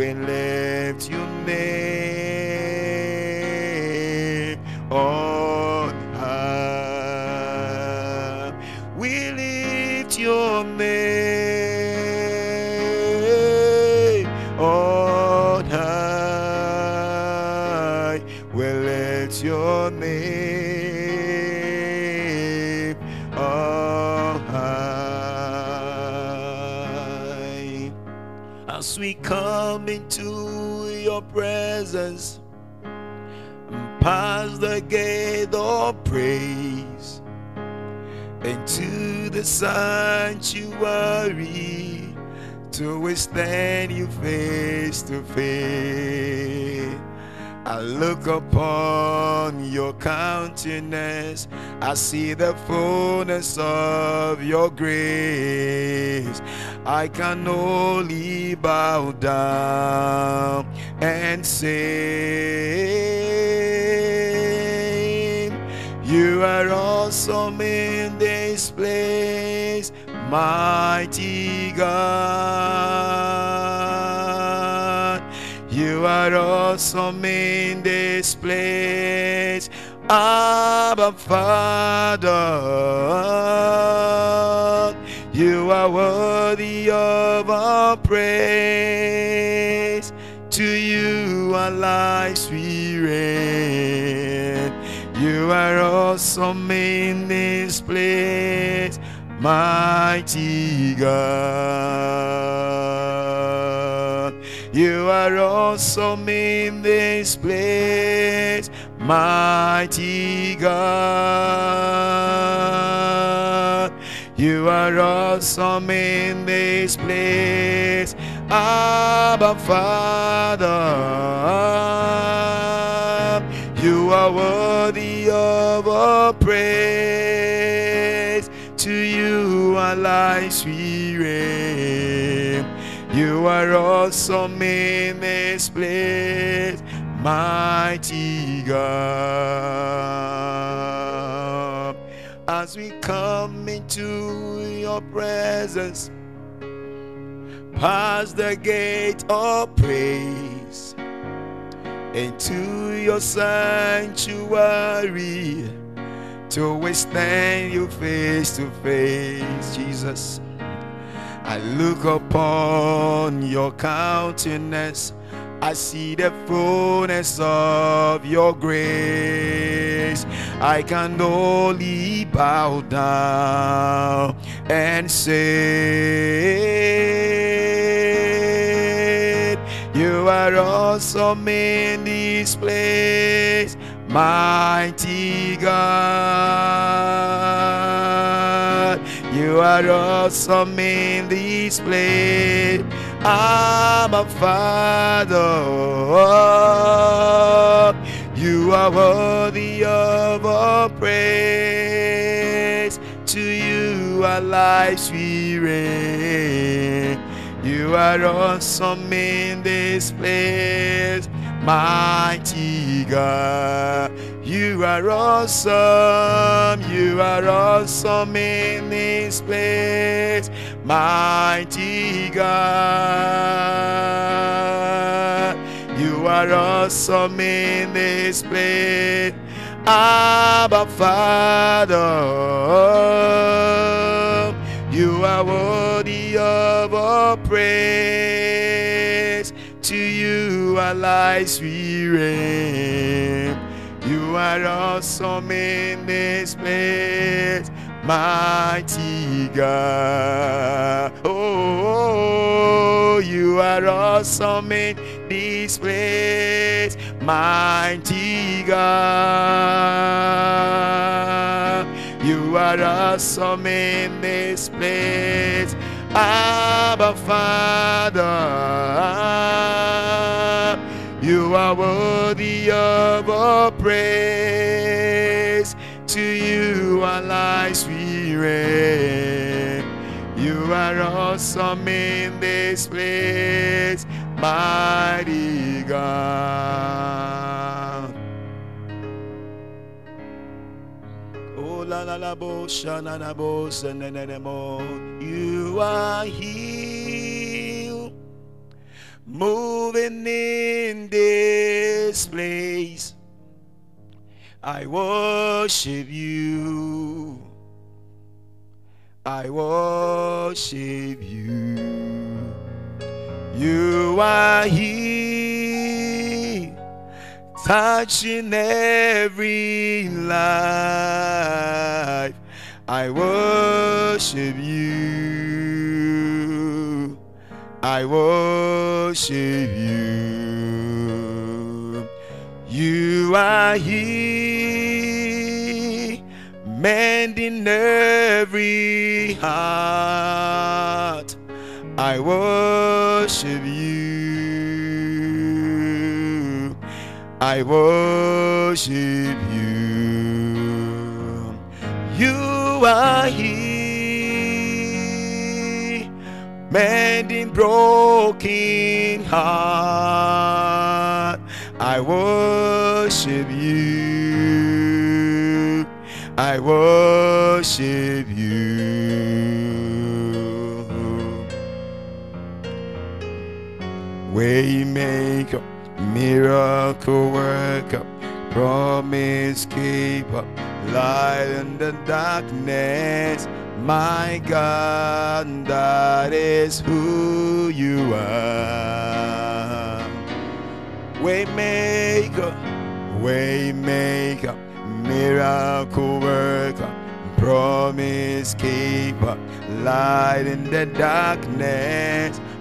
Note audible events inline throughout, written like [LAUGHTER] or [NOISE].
we lift your name gate of praise into the sanctuary to withstand you face to face. I look upon your countenance, I see the fullness of your grace. I can only bow down and say, You are awesome in this place, mighty God. You are awesome in this place, Abba Father. You are worthy of our praise. To you our lives we raise. You are awesome in this place, mighty God. You are awesome in this place, mighty God. You are awesome in this place, Abba Father. You are worthy of our praise. To you our lives we raise. You are awesome in this place, mighty God. As we come into your presence, past the gate of praise, into your sanctuary, to withstand you face to face, Jesus. I look upon your countenance. I see the fullness of your grace. I can only bow down and say, You are awesome in this place, mighty God. You are awesome in this place. I'm a father. You are worthy of our praise. To you our lives we raise. You are awesome in this place, mighty God. You are awesome, you are awesome in this place, mighty God. You are awesome in this place, Abba Father. You are worthy of our praise. To you our lives we raise. You are awesome in this place, mighty God. Oh, you are awesome in this place, mighty God. You are awesome in this place, Abba Father. You are worthy of our praise. To you our lives we raise. You are awesome in this place, mighty God. You are healed moving in this place. I worship you. I worship you. You are here, touching every life. I worship you. I worship you. You are here, mending every heart. I worship you. I worship you. You are here, mending broken heart. I worship you. I worship you. Waymaker, miracle worker, promise keeper, light in the darkness. My God, that is who you are. Waymaker, waymaker, miracle worker, promise keeper, light in the darkness.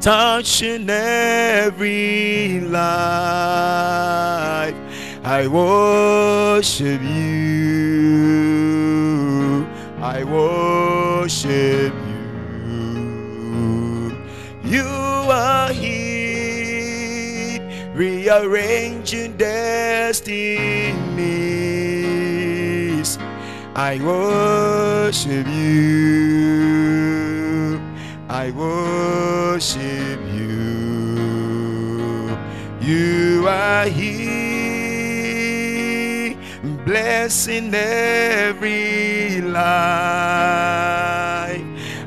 touching every life. I worship you. I worship you. You are here, rearranging destinies. I worship you. I worship you. You are here, blessing every life.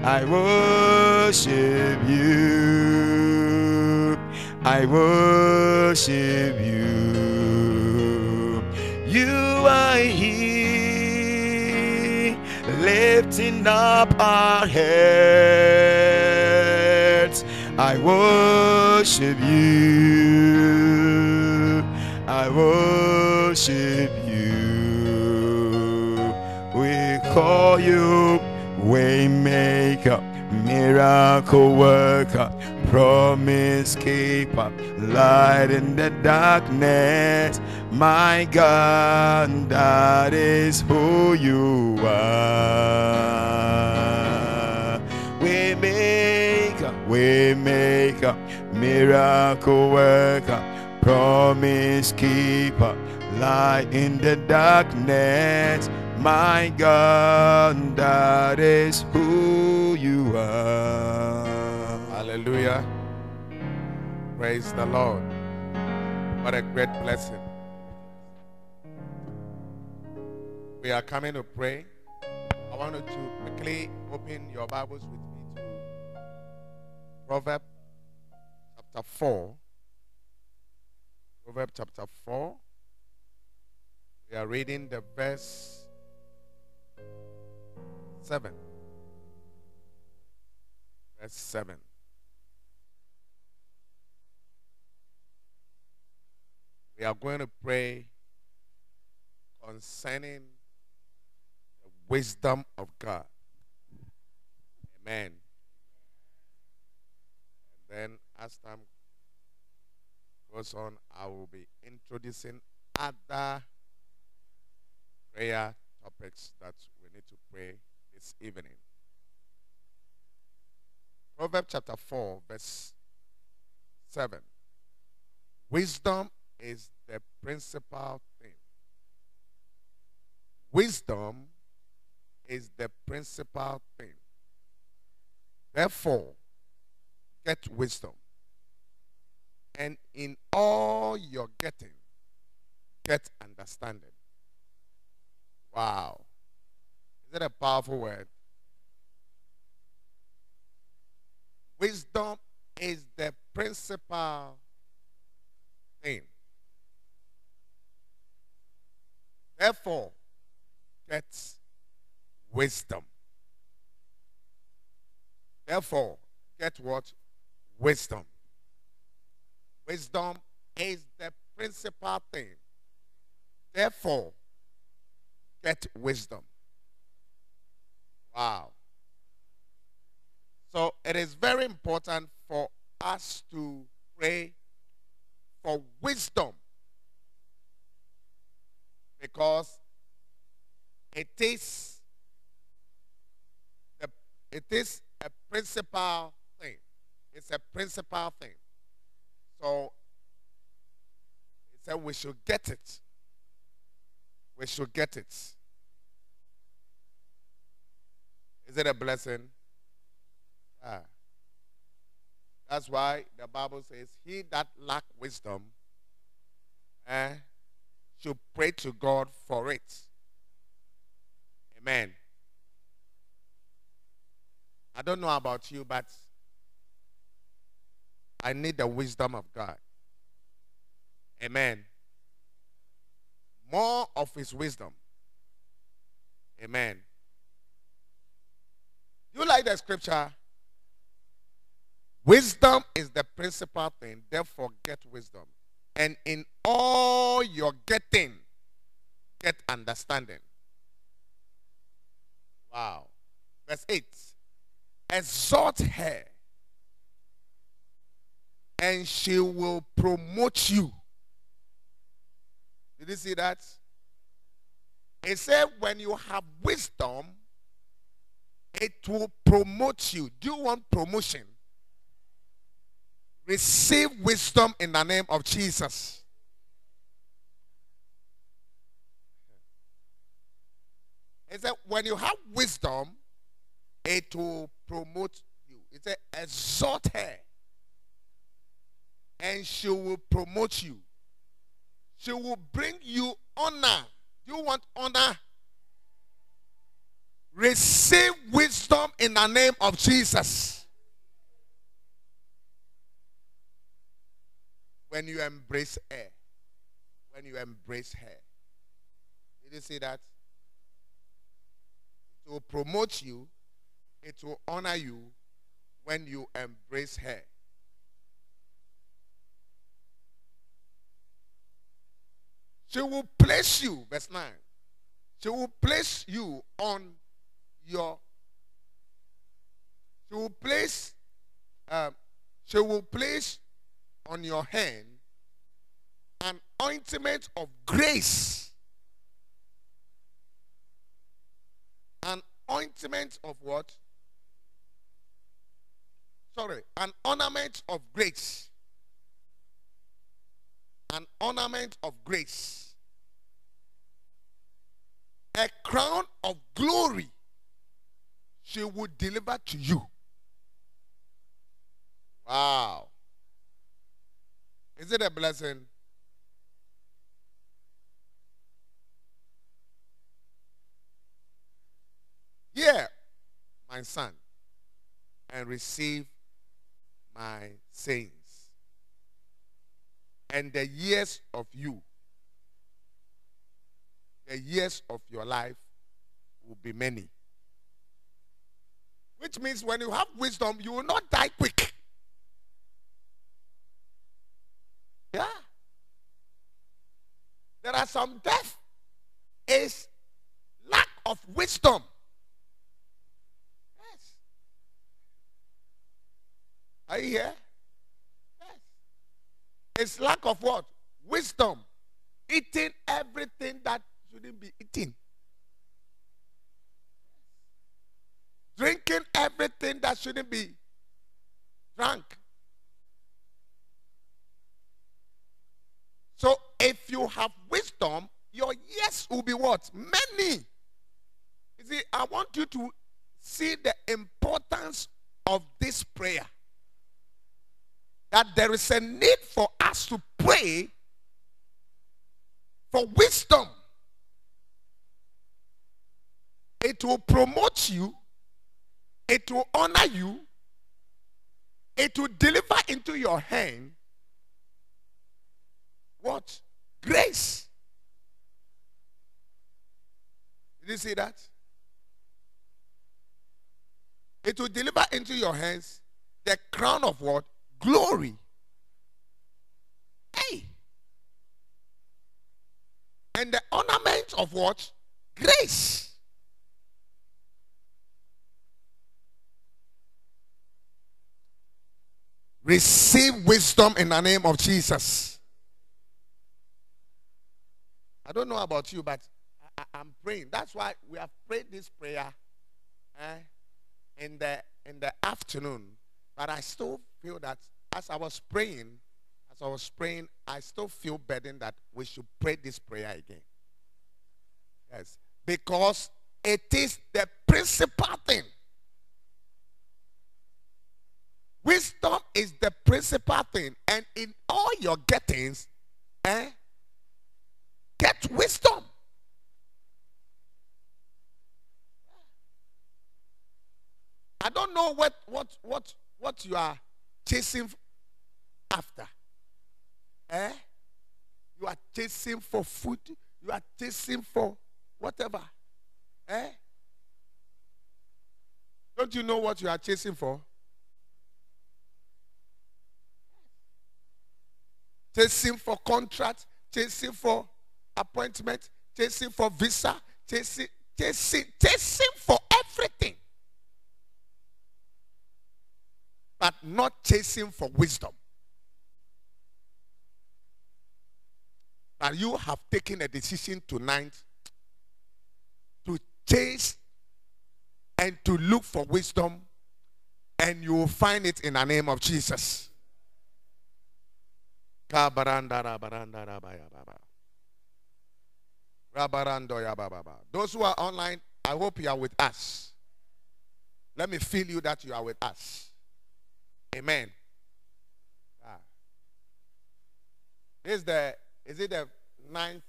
I worship you. I worship you. You are here, lifting up our heads. I worship you. I worship you. We call you Waymaker, miracle worker, promise keeper, light in the darkness. My God, that is who you are. Waymaker, miracle worker, promise keeper, light in the darkness. My God, that is who you are. Hallelujah. Praise the Lord. What a great blessing. We are coming to pray. I want you to quickly open your Bibles with Proverbs chapter 4. Proverbs chapter 4. We are reading the verse 7. Verse 7. We are going to pray concerning the wisdom of God. Amen. Then as time goes on, I will be introducing other prayer topics that we need to pray this evening. Proverbs chapter 4, verse 7. Wisdom is the principal thing. Wisdom is the principal thing. Therefore, get wisdom. And in all your getting, get understanding. Wow. Is that a powerful word? Wisdom is the principal thing. Therefore, get wisdom. Therefore, get what? Wisdom. Wisdom is the principal thing. Therefore, get wisdom. Wow. So it is very important for us to pray for wisdom because it is the, it is a principal. It's a principal thing. So it said we should get it. We should get it. Is it a blessing? Ah. That's why the Bible says, He that lack wisdom eh, should pray to God for it. Amen. I don't know about you, but I need the wisdom of God. Amen. More of His wisdom. Amen. You like the scripture? Wisdom is the principal thing, therefore, get wisdom. And in all your getting, get understanding. Wow. Verse 8 Exhort her, and she will promote you. Did you see that? It said, when you have wisdom, it will promote you. Do you want promotion? Receive wisdom in the name of Jesus. It said, when you have wisdom, it will promote you. It said, exhort her, and she will promote you. She will bring you honor. Do you want honor? Receive wisdom in the name of Jesus. When you embrace her, when you embrace her, did you see that? It will promote you, it will honor you when you embrace her. She will place you, verse 9. She will place you on your. She will place. Uh, she will place on your hand an ointment of grace. An ointment of what? Sorry, an ornament of grace. An ornament of grace. A crown of glory she will deliver to you. Wow. Is it a blessing? Yeah, my son, and receive my sayings. And the years of you, the years of your life will be many. Which means when you have wisdom, you will not die quick. Yeah. There are some death is lack of wisdom. Yes. Are you here? It's lack of what? Wisdom. Eating everything that shouldn't be eaten. Drinking everything that shouldn't be drunk. So if you have wisdom, your yes will be what? Many. You see, I want you to see the importance of this prayer. That there is a need for us to pray for wisdom. It will promote you, it will honor you, it will deliver into your hand what? Grace. Did you see that? It will deliver into your hands the crown of what? Glory. Hey. And the ornament of what? Grace. Receive wisdom in the name of Jesus. I don't know about you, but I, am praying. That's why we have prayed this prayer eh, in the in the afternoon. But I still feel that as I was praying, as I was praying, I still feel burdened that we should pray this prayer again. Yes, because it is the principal thing. Wisdom is the principal thing, and in all your gettings, eh, get wisdom. I don't know what what what what you are chasing after. Eh? You are chasing for food. You are chasing for whatever. Eh? Don't you know what you are chasing for? Chasing for contract, chasing for appointment, chasing for visa, chasing, chasing, chasing for everything. But not chasing for wisdom. But you have taken a decision tonight to chase and to look for wisdom, and you will find it in the name of Jesus. Those who are online, I hope you are with us. Let me feel you that you are with us. Amen. Ah. Is the is it the ninth?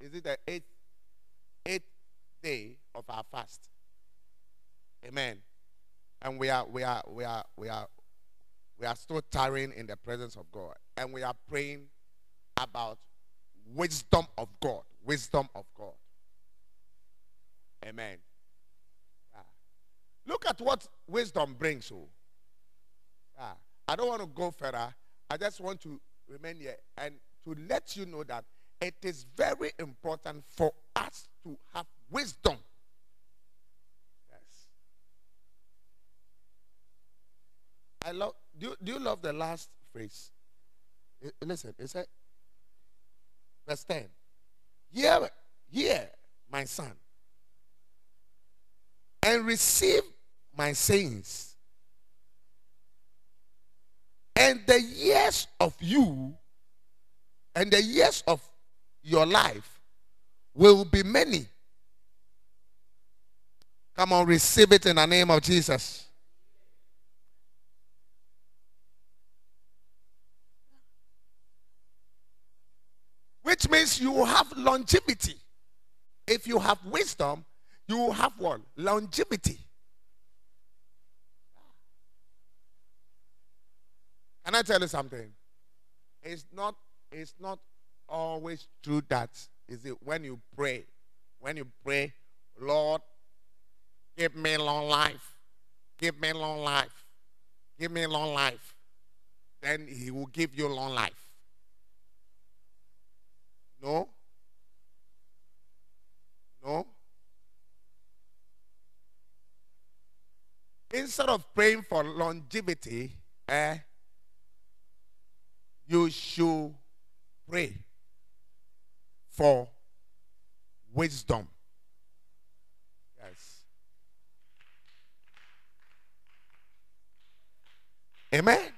Is it the eighth eighth day of our fast? Amen. And we are we are we are we are we are still tarrying in the presence of God. And we are praying about wisdom of God. Wisdom of God. Amen. Yeah. Look at what wisdom brings. Oh. Yeah. I don't want to go further. I just want to remain here and to let you know that it is very important for us to have wisdom. Yes. I love do you, do you love the last phrase? Eh, listen, it said verse 10. Hear, hear, my son, and receive my sayings. And the years of you and the years of your life will be many. Come on, receive it in the name of Jesus. Which means you will have longevity. If you have wisdom, you will have what? Longevity. Can I tell you something? It's not, it's not always true that is it when you pray, when you pray, Lord, give me long life, give me long life, give me long life, then he will give you long life. No. No. Instead of praying for longevity, eh, you should pray for wisdom. Yes. Amen.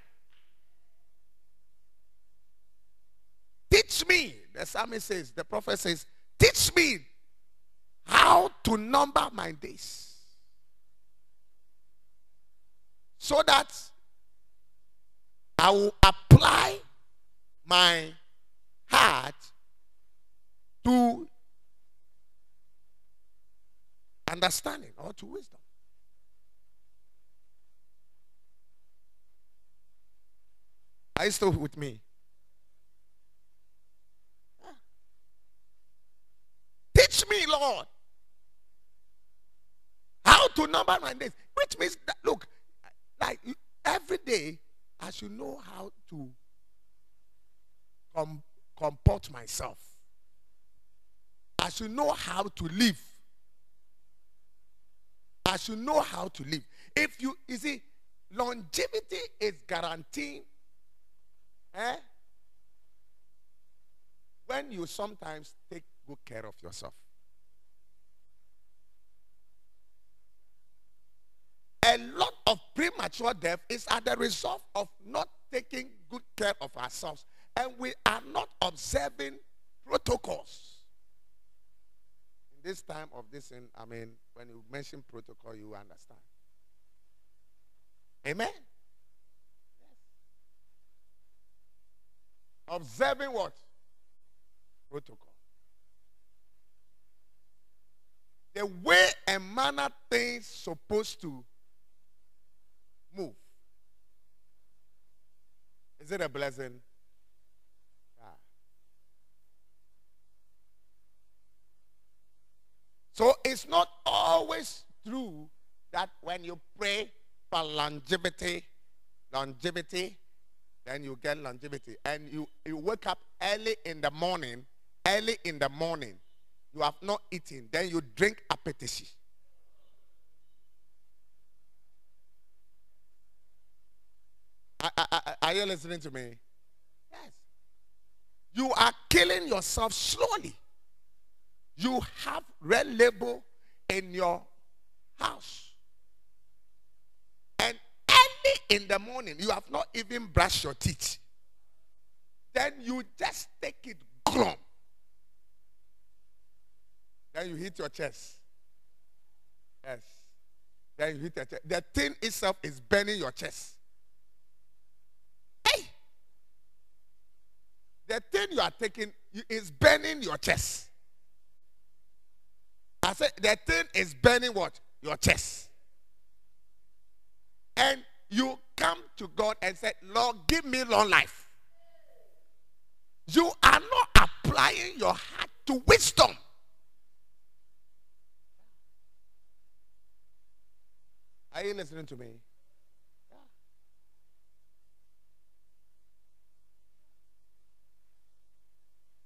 Teach me the psalmist says, the prophet says, Teach me how to number my days. So that I will apply my heart to understanding or to wisdom. Are you still with me? Teach me, Lord, how to number my days. Which means that, look, like every day, I should know how to com- comport myself. I should know how to live. I should know how to live. If you, you see, longevity is guaranteeing eh? when you sometimes take good care of yourself. A lot of premature death is at the result of not taking good care of ourselves. And we are not observing protocols. In this time of this, in, I mean, when you mention protocol, you understand. Amen? Observing what? Protocol. The way a manner things supposed to move. Is it a blessing? Yeah. So it's not always true that when you pray for longevity, longevity, then you get longevity. And you, you wake up early in the morning, early in the morning, you have not eaten, then you drink akpeteshie. Are, you listening to me? Yes. You are killing yourself slowly. You have red label in your house. And early in the morning, you have not even brushed your teeth. Then you just take it glum. Then you hit your chest. Yes. Then you hit your chest. The thing itself is burning your chest. Hey! The thing you are taking is burning your chest. I said the thing is burning what? Your chest. And you come to God and say, Lord, give me long life. You are not applying your heart to wisdom. Are you listening to me?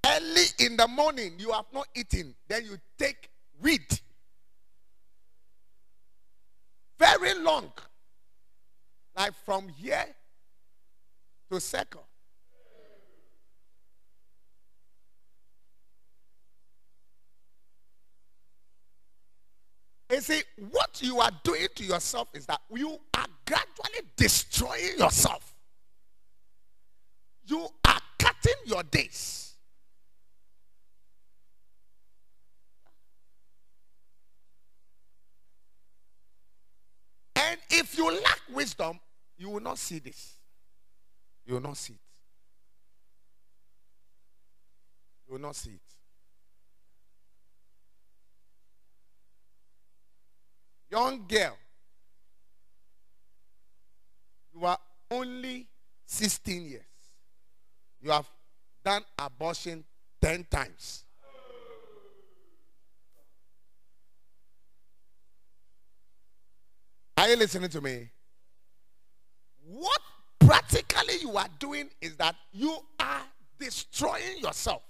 Early in the morning, you have not eaten. Then you take weed. Very long. Like from here to circle. You see, what you are doing to yourself is that you are gradually destroying yourself. You are cutting your days. And if you lack wisdom, you will not see this. You will not see it. You will not see it. Young girl, you are only 16 years. You have done abortion 10 times. Are you listening to me? What practically you are doing is that you are destroying yourself.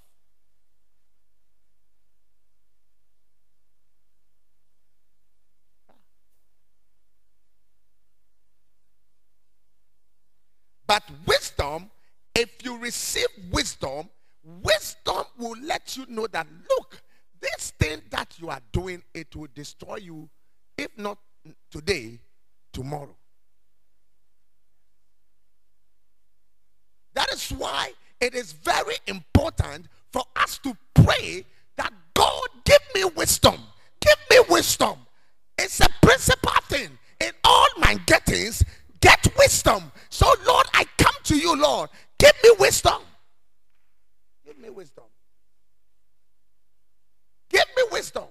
But wisdom, if you receive wisdom, wisdom will let you know that look, this thing that you are doing, it will destroy you, if not today, tomorrow. That is why it is very important for us to pray that God give me wisdom. Give me wisdom. It's a principal thing. In all my gettings, get wisdom. So, Lord, I come to you, Lord. Give me wisdom. Give me wisdom. Give me wisdom.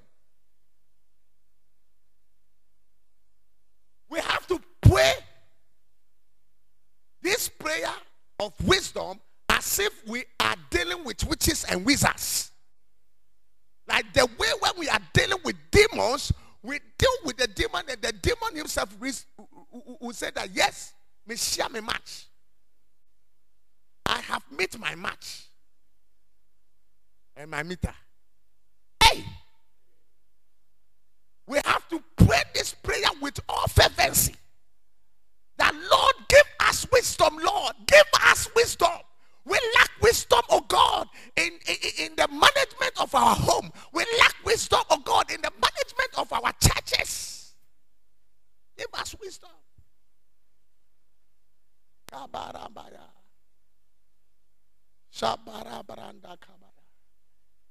We have to pray this prayer of wisdom as if we are dealing with witches and wizards. Like the way when we are dealing with demons, we deal with the demon and the demon himself will say that yes, me share me match. I have met my match and my meter. Hey, we have to pray this prayer with all fervency. That Lord, give us wisdom, Lord, give us wisdom. We lack wisdom, oh God, in, in, in the management of our home. We lack wisdom, oh God, in the management of our churches. Give us wisdom.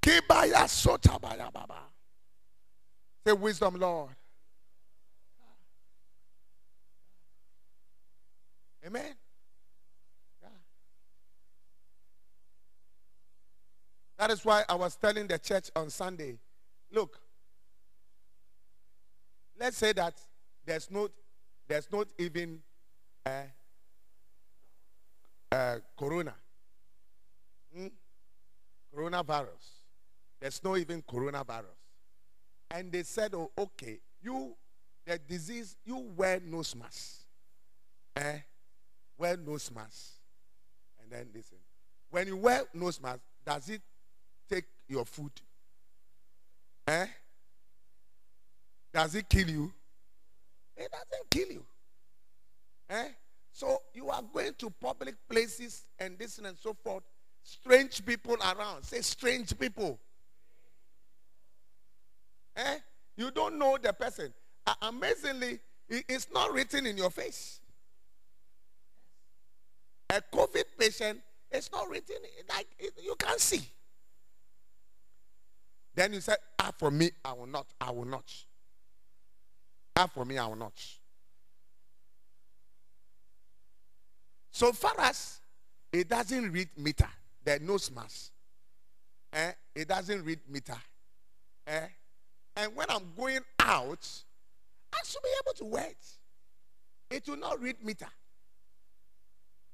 Kibaya sotabaya baba. Say wisdom, Lord. Amen. That is why I was telling the church on Sunday look, let's say that there's not, there's not even uh, uh, corona. Hmm? Coronavirus. There's no even coronavirus. And they said, oh, okay, you, the disease, you wear nose mask. Eh? wear nose mask. And then listen. When you wear nose mask, does it take your food? Eh? Does it kill you? It doesn't kill you. Eh? So you are going to public places and this and so forth. Strange people around. Say strange people. Eh? You don't know the person. Uh, amazingly, it's not written in your face. A COVID patient, it's not written like it, you can't see. Then you say, Ah, for me, I will not. I will not. Ah, for me, I will not. So far as it doesn't read meter, the nose mask, eh, it doesn't read meter. Eh, and when I'm going out, I should be able to wear it. Will not read meter.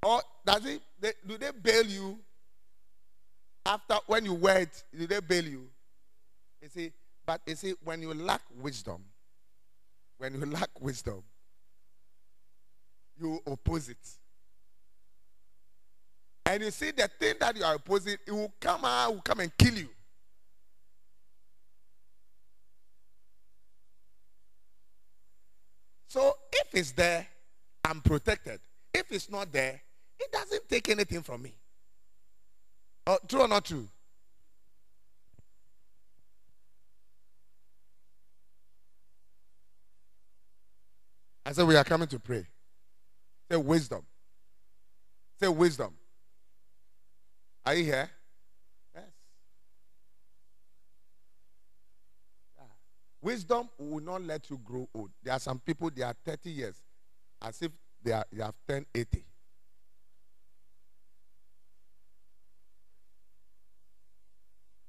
Or does it, they, do they bail you after when you wear it? Do they bail you? You see, but you see, when you lack wisdom, when you [LAUGHS] lack wisdom, you oppose it. And you see the thing that you are opposing, it will come out, will come and kill you. So if it's there, I'm protected. If it's not there, it doesn't take anything from me. Oh, true or not true? I said, We are coming to pray. Say wisdom. Say wisdom. Are you here? Yes. Yeah. Wisdom will not let you grow old. There are some people, they are 30 years, as if they, are, they have turned 80.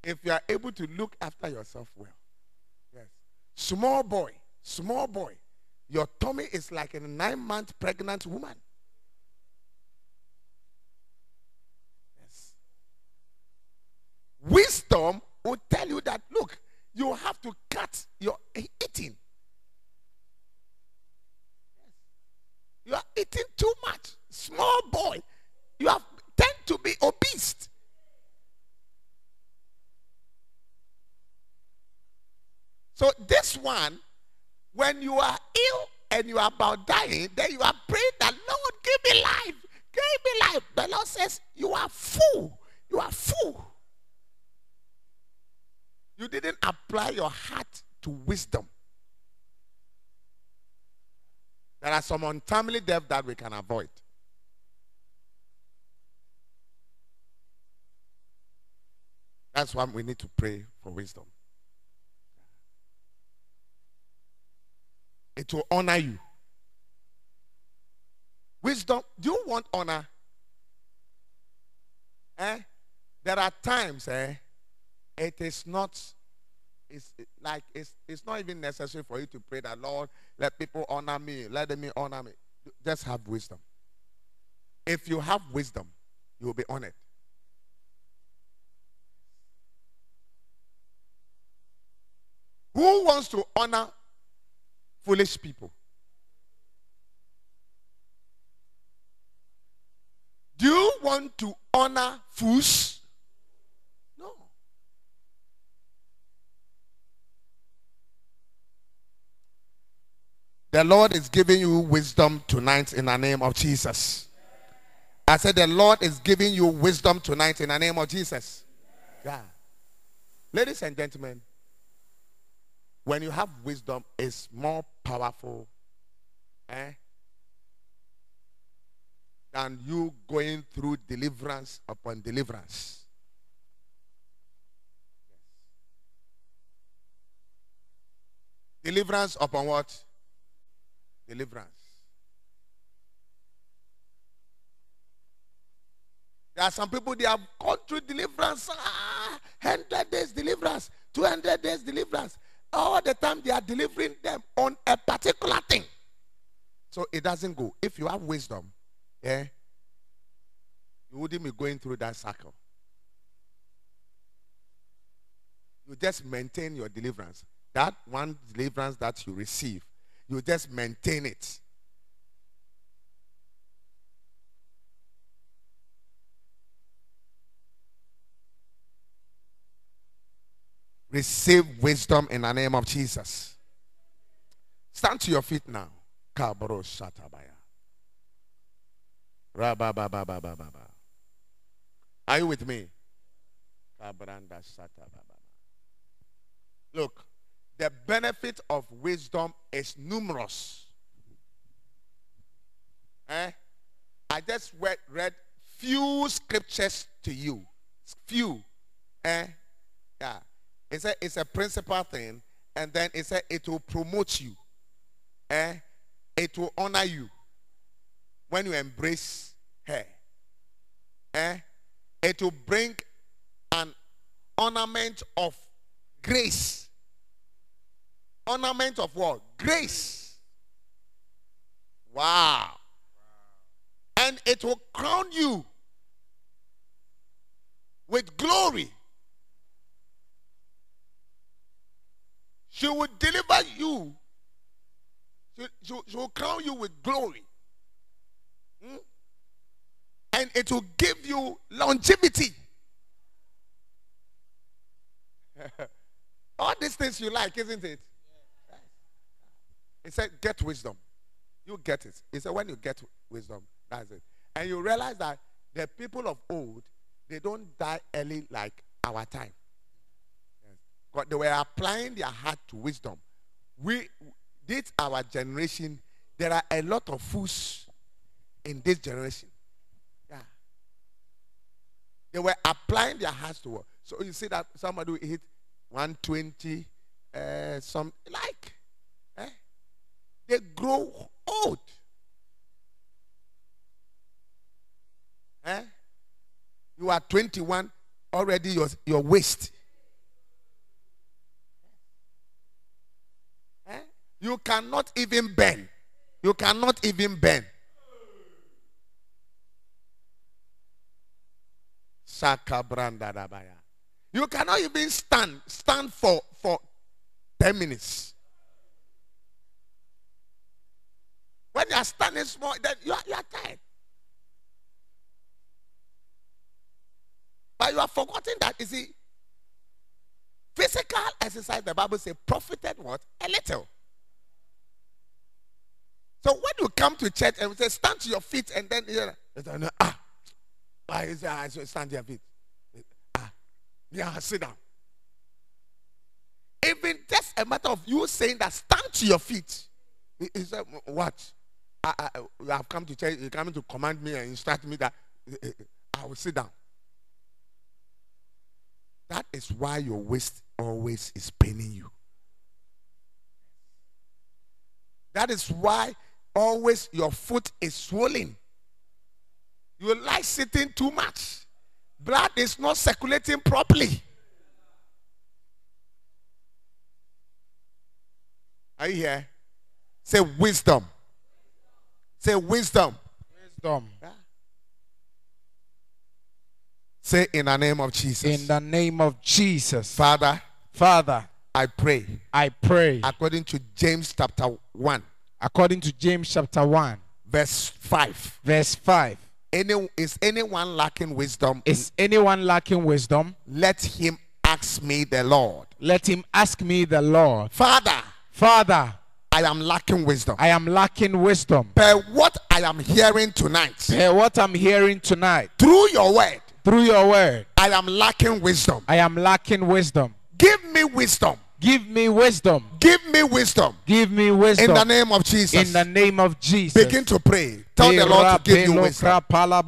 if you are able to look after yourself well. Yes. Small boy, small boy, your tummy is like a nine month pregnant woman. Yes. Wisdom will tell you that, look, you have to cut your eating. You are eating too much. Small boy, you have tend to be obese. So this one, when you are ill and you are about dying, then you are praying that Lord, give me life, give me life. The Lord says, You are full. You are full. You didn't apply your heart to wisdom. There are some untimely death that we can avoid. That's why we need to pray for wisdom. It will honor you. Wisdom, do you want honor? Eh? There are times, eh? It is not, it's like, it's, it's not even necessary for you to pray that, Lord, let people honor me, let them honor me. Just have wisdom. If you have wisdom, you will be honored. Who wants to honor foolish people? Do you want to honor fools? No. The Lord is giving you wisdom tonight in the name of Jesus. I said, The Lord is giving you wisdom tonight in the name of Jesus. Yeah. Ladies and gentlemen, when you have wisdom, it's more powerful eh, than you going through deliverance upon deliverance. Deliverance upon what? Deliverance. There are some people they have gone through deliverance. Ah, 100 days deliverance, 200 days deliverance. All the time they are delivering them on a particular thing. So it doesn't go. If you have wisdom, yeah, you wouldn't be going through that cycle. You just maintain your deliverance. That one deliverance that you receive, you just maintain it. Receive wisdom in the name of Jesus. Stand to your feet now. Kabro shatabaya. Are you with me? Kabranda. Look, the benefit of wisdom is numerous. Eh? I just read, read few scriptures to you. Few. Eh? Yeah. It's a, it's a principal thing, and then it said it will promote you. Eh? It will honor you when you embrace her. Eh? It will bring an ornament of grace. Ornament of what? Grace. Wow. And it will crown you with glory. She will deliver you. She, she, she will crown you with glory. Hmm? And it will give you longevity. [LAUGHS] All these things you like, isn't it? He said, get wisdom. You get it. He said, when you get wisdom, that's it. And you realize that the people of old, they don't die early like our time. But they were applying their heart to wisdom. We, this our generation, there are a lot of fools in this generation. Yeah. They were applying their hearts to work. So you see that somebody hit 120, uh, some like. Eh? They grow old. Eh? You are 21, already your, your waist You cannot even bend. You cannot even bend. You cannot even stand. Stand for, for 10 minutes. When you are standing small, then you are, you are tired. But you are forgotten that, you see, physical exercise, the Bible says, profited what? A little. So when you come to church and we say, stand to your feet, and then you know, ah, why is? I should stand to your feet. Ah, yeah, sit down. Even just a matter of you saying that, stand to your feet. He said, what? I, I, have come to church, you're coming to command me and instruct me that eh, eh, eh, I will sit down. That is why your waist always is paining you. That is why always your foot is swollen. You like sitting too much. Blood is not circulating properly. Are you here? Say wisdom. Say wisdom. Wisdom. Say in the name of Jesus. In the name of Jesus. Father, Father, I pray I pray according to James chapter 1, according to James chapter 1, verse 5. verse 5. Any, is anyone lacking wisdom? Is anyone lacking wisdom? Let him ask me the Lord. Let him ask me the Lord. Father, Father, I am lacking wisdom. I am lacking wisdom. Per what I am hearing tonight, Per what I'm hearing tonight through your word, through your word, I am lacking wisdom. I am lacking wisdom. Give me wisdom. Give me wisdom. Give me wisdom. Give me wisdom. In the name of Jesus. In the name of Jesus. Begin to pray. Tell the Lord to give you wisdom. Rabba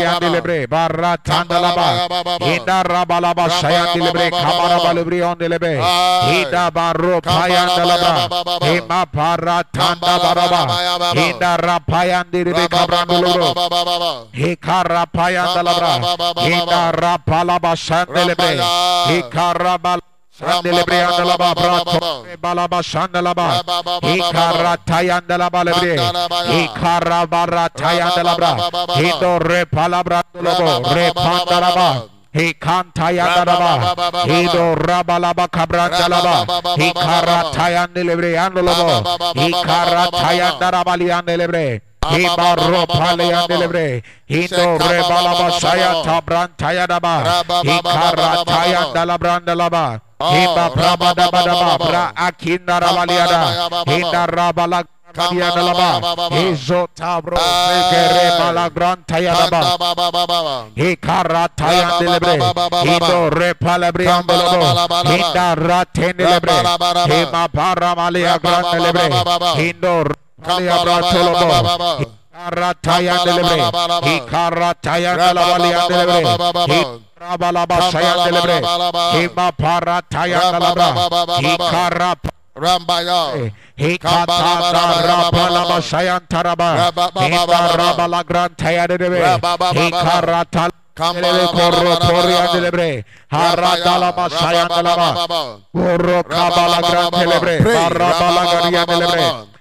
Hima prabada balabranta yara balabra. Hikara payan tabrande libre. Hikara balabashanda balibri angara balaba. Rambalaba. Hor Sheke palia bababa. brande libre. Rambaya Hikara baba. palabashanta Rabababa. brandalaba. Kambalabaya. Hinda rabalagarian Rambababa. libre. Baratandalaba. Kambalabaya. Hinda rabalabashayan libre. Rambaya. Kamara balibri on libre. Ay. Hinda baro payan dalaba. Kambalabaya. Hima paratanda baraba. Hinda rapayan kabrandulubro. Rabababa. Hikara payandalabra. Hinda rapalaba shandelebre. Hikara bal Shandelebre andalaba brato balaba shandalaba. Hikara tayandalaba lebre. Hikara bara tayandalabra. Hindo repalabra lobo repandalaba. Hikantayandalaba. Hido rabalaba kabrandalaba. Hikara tayandelebre andalobo. Hikara tayandalaba liandelebre. Hibaro paleandelebre. Hindo rebalaba shaya tabrantayadaba. Hikara tayandalabrandalaba. Hiba brabadabadaba. Bra akinda rabaliada. Hinda rabala Diadalaba, Izo bro, Segere Balagrantayadaba, Kanda-ba-ba-ba-ba. Hikarataya delebre, Hindo repalabri andolobo, Hinda ratendelebre, Hima paramalia grandelebre, Hindo rapalia bratolobo, Hikarataya delebre, Hikarataya dalabalia delebre, Hikarabalaba shaya delebre, Hima parataya dalabra, Karataya delivery. He karataya delivery. delivery. Rabalabashaya delivery. Hima parataya delivery. He karap. Rambaya. He katata rabalabashaya taraba. Hima rabalagrantaya delivery. He karatala. Harra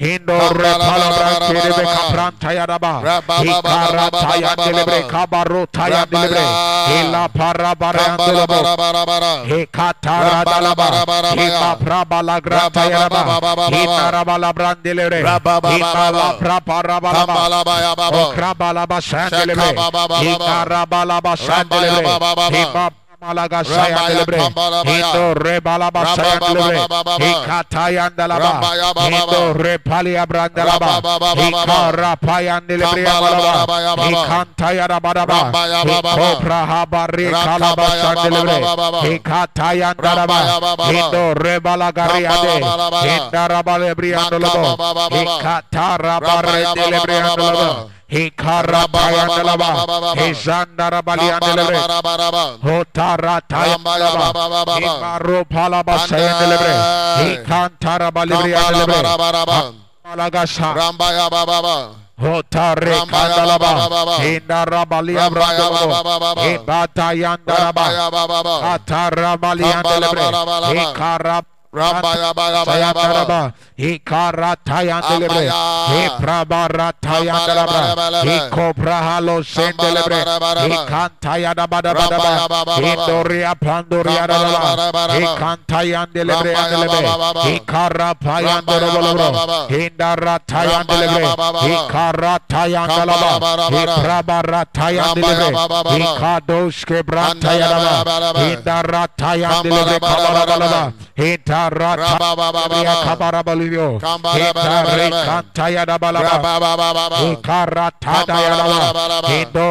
Hikata Dabala Grantaya Daba Hindo Repalaba Shayandelebre Hikataya Dalabala Grantelebre Hima Parabala Shayandalabra Hindo Repalaba Shayantarandalaba Hindo Repalabra Kelebe Kaprantayadaba Hikarataya Delebre Kabarotaya Delebre Hila Parabarandalabo Hekatara dalaba, hima prabala grata yaraba, hina rabala brandelebre, hima la prapara balaba, okrabala bashandelebre, hina rabala bashandelebre, hima Malaga Hindo Rebala Basayandelebre, Hikatayandalaba, Hindo Repalia Brandalaba, Hikara Payandelebre Amalaba, Hikantayarabadaba, Hikopra Habari Kalabashandelebre, Hikatayandalaba, Hindo Rebala Gariade, Hindarabalebre Andolobo, Hikatara Barendelebre Andolobo, Hikara Payandalaba, Hizandara Baliandelebre, Hotara Tayandalaba, Himaro Palaba Sayandelebre, Hikantara Balibri Andelebre, Malagasha, Rambaya Baba. Hotare Kandalaba, Brandalabo, Baba. Ibatayandaraba. Atarabaliandelebre, Kambalabalaba. Ikarab. Rambaya Baba Baba. Sayandaraba, Ikaratayandelebe, Amaya. Iprabaratayandaraba, Kambalabalaba. Ikobrahalo Sendelebre. Ikantayadabadabadaba. Indoria Pandoria Andelebe. Ikadoshke Brantayadaba, Indarata Ria kabarabalivyo. Itare kantaya da balaba. Ikarata da ya laba. Indo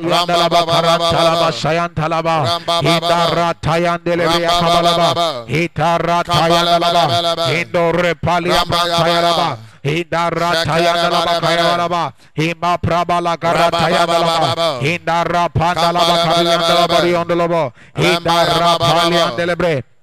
Yandalaba Karantalaba Sayantalaba Idaratayandelebe Yakabalaba Idaratayandalaba Indore Paliamantayalaba Idaratayandalaba Kayabalaba Ima Prabala Karatayandalaba Indara Pandalaba Kariyandalaba Riyondalaba Idara Paliandelebre Ikatayanta bada bada ba. Indara pandelebe kapayanda. Ikara panda bada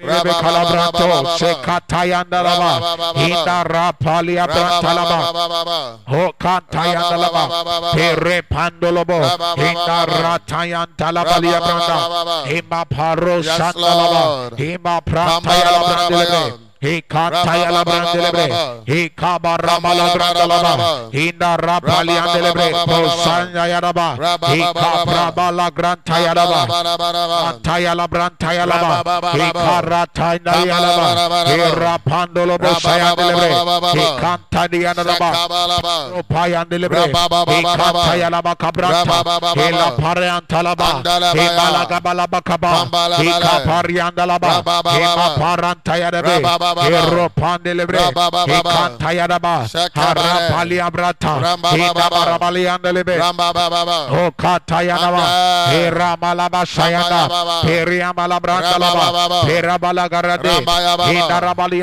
Ikora pandelebe kabrantolobo sayantaya. Ikaparantaya rabalawa. Indore paliandelebre andolobo. Ikatayantari andelebre. Iparatayandalaba. Ikara payantaya raba. Indara Rebe kalabranto sekatayandalaba indara palia brantalaba ho kantayandalaba pere pandolobo indara tayantalaba lia branda ima paro sandalaba ima He kantaya brandelebre. He kabarabala brandalaba. Inda rapali andelebre. Posanya yaraba. He kabrabala grantaya raba. Antaya la brantaya laba. He karataya yalaba. He rapandolo bosaya andelebre. He kantadi andalaba. Opaya andelebre. He kantaya laba kabranta. He la pare antalaba. He malaga balaba kaba. He kapari andalaba. He maparanta yarebe. Ero pandelebre, he kantayadaba, harapali abrata, he dabarabali andelebe, o katayadaba, he ramalaba shayada, he riamalabrandalaba, he rabalagarade, he darabali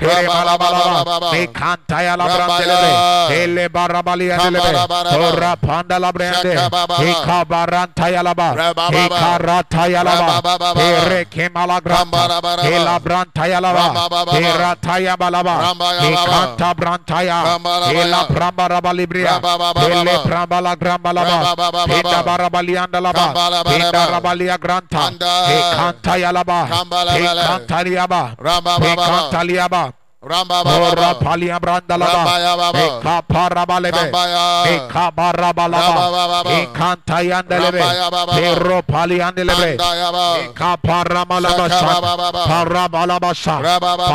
amana, harapali andelaba, he rak. Tariandalaba, Pere Malabalaba, Pere Malabalaba, Pere Malabalaba, Me Cantaya la Brandelebe, Ele Barabali Andelebe, Tora Panda la Brande, Eka Barantaya laba, Eka Rataya laba, Pere Kemala Granta, Ela Brantaya laba, Pera Taya balaba, Ekanta Brantaya, Ela Pramba Rabalibria, Ele Pramba la Gramba laba, Eda Barabali Andalaba, Eda Rabalia Granta, Ekanta Yalaba, Ekanta Liaba, Ekanta Liaba, Ora palia branda laba. Eka parabalebe. Eka barabalaba. Eka yandelebe. Pero paliandelebe. Eka paramalaba shat. Parabalaba shat. Parabalaba shat. Eka branta yalabalaba. Eka balabalaba. Eka tayandelebe. Ele parabariandelebe. Parapariandelebe. Wisdom, Lord. Parabalea branda. Parabalia branda. Parabaliandalaba. Give us wisdom. Terabalianda.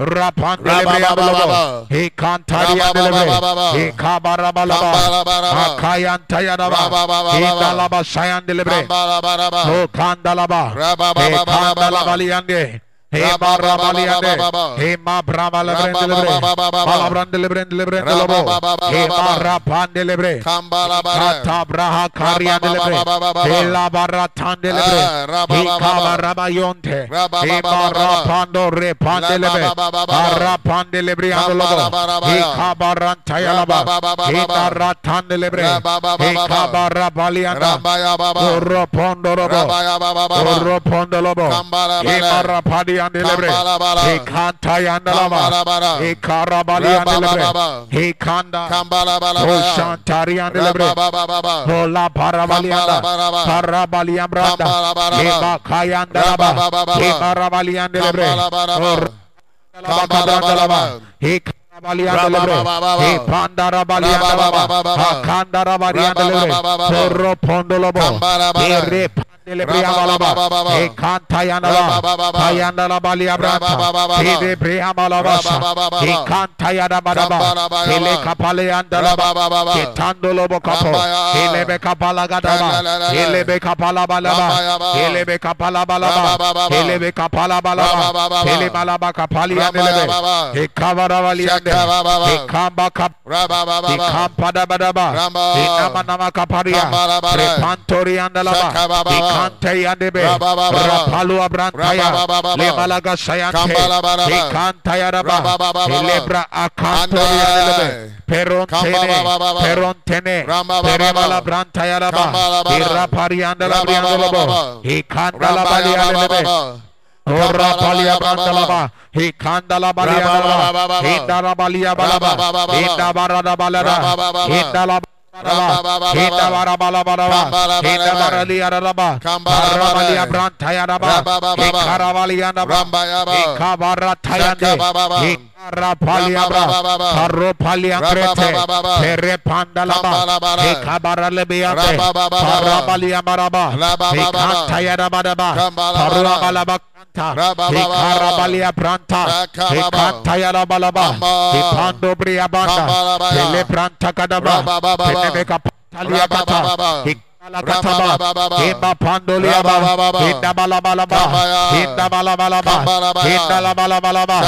Rabababa. He cantariandelebre. Rabababa. He. Akayantayadaba. Rabababa. He dalaba. Kambalabaraba. No oh, kandalaba. He Rabababa. kandalabaliande. Hema rabaliande. Hema brava lebrende lebre. Malabrande lebrende lebrende lobo. Hema rapande lebre. Kata braha kariande lebre. Hela baratande lebre. Hikaba rabayonte. Hema rapando repande lebre. Arapande lebre ando lobo. Hikaba rantaya laba. Hina ratande lebre. Hikaba rabalianda. Oro pondo lobo. Oro pondo lobo. Hema rapadi ande lebre. He kanta yanda lava. He karabali ande lebre. He kanda. O shantari ande lebre. O la parabali anda. Parabali ambranda. He makayanda. He marabali ande lebre. O kabranda lava. He karabali ande lebre. He pandara bali ande lava. Hakanda rabali ande lebre. Porro pondo lobo. He rep Lebria balaba, e kanta Kante yadebe. Rapalu abrantaya. Lebalaga sayante. Ikanta yaraba. Lebra akanto yadebe. Perontene. Perontene. Peremala branta yaraba. Iraparianda la briandolobo. Ikanta la bali yadebe. Ora palia ba. he kanda kandala balia balaba, he darabalia balaba, he dabarada balada, he dalaba. Hita branta, Hikarabalia branta, Ricanta Yala Balaba, Hipando briabanda, Telebranta kadaba, Telebeka Taliabata, Hikarabalia Alakataba, Himba Pandoliaba, Hinda Balabalaba, Hinda Balabalaba, Hinda Labalabalaba,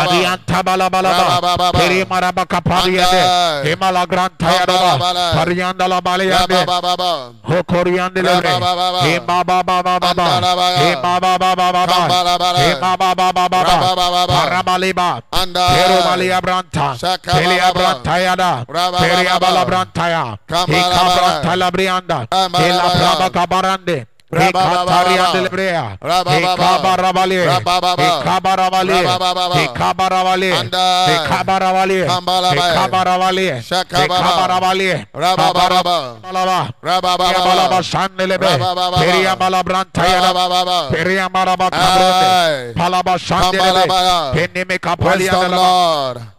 Adianta Balabalaba, Perimaraba Capariade, Himala Grantayadaba, Parianda Labaliade, Hokoriande Lebre, Himba Baba Baba, Himba Baba Baba, Himba Baba Baba, Paramaliba, Perumalia Branta, Pelia Brantayada, Peria Balabrantaya, Hikabranta Labrianda, Ela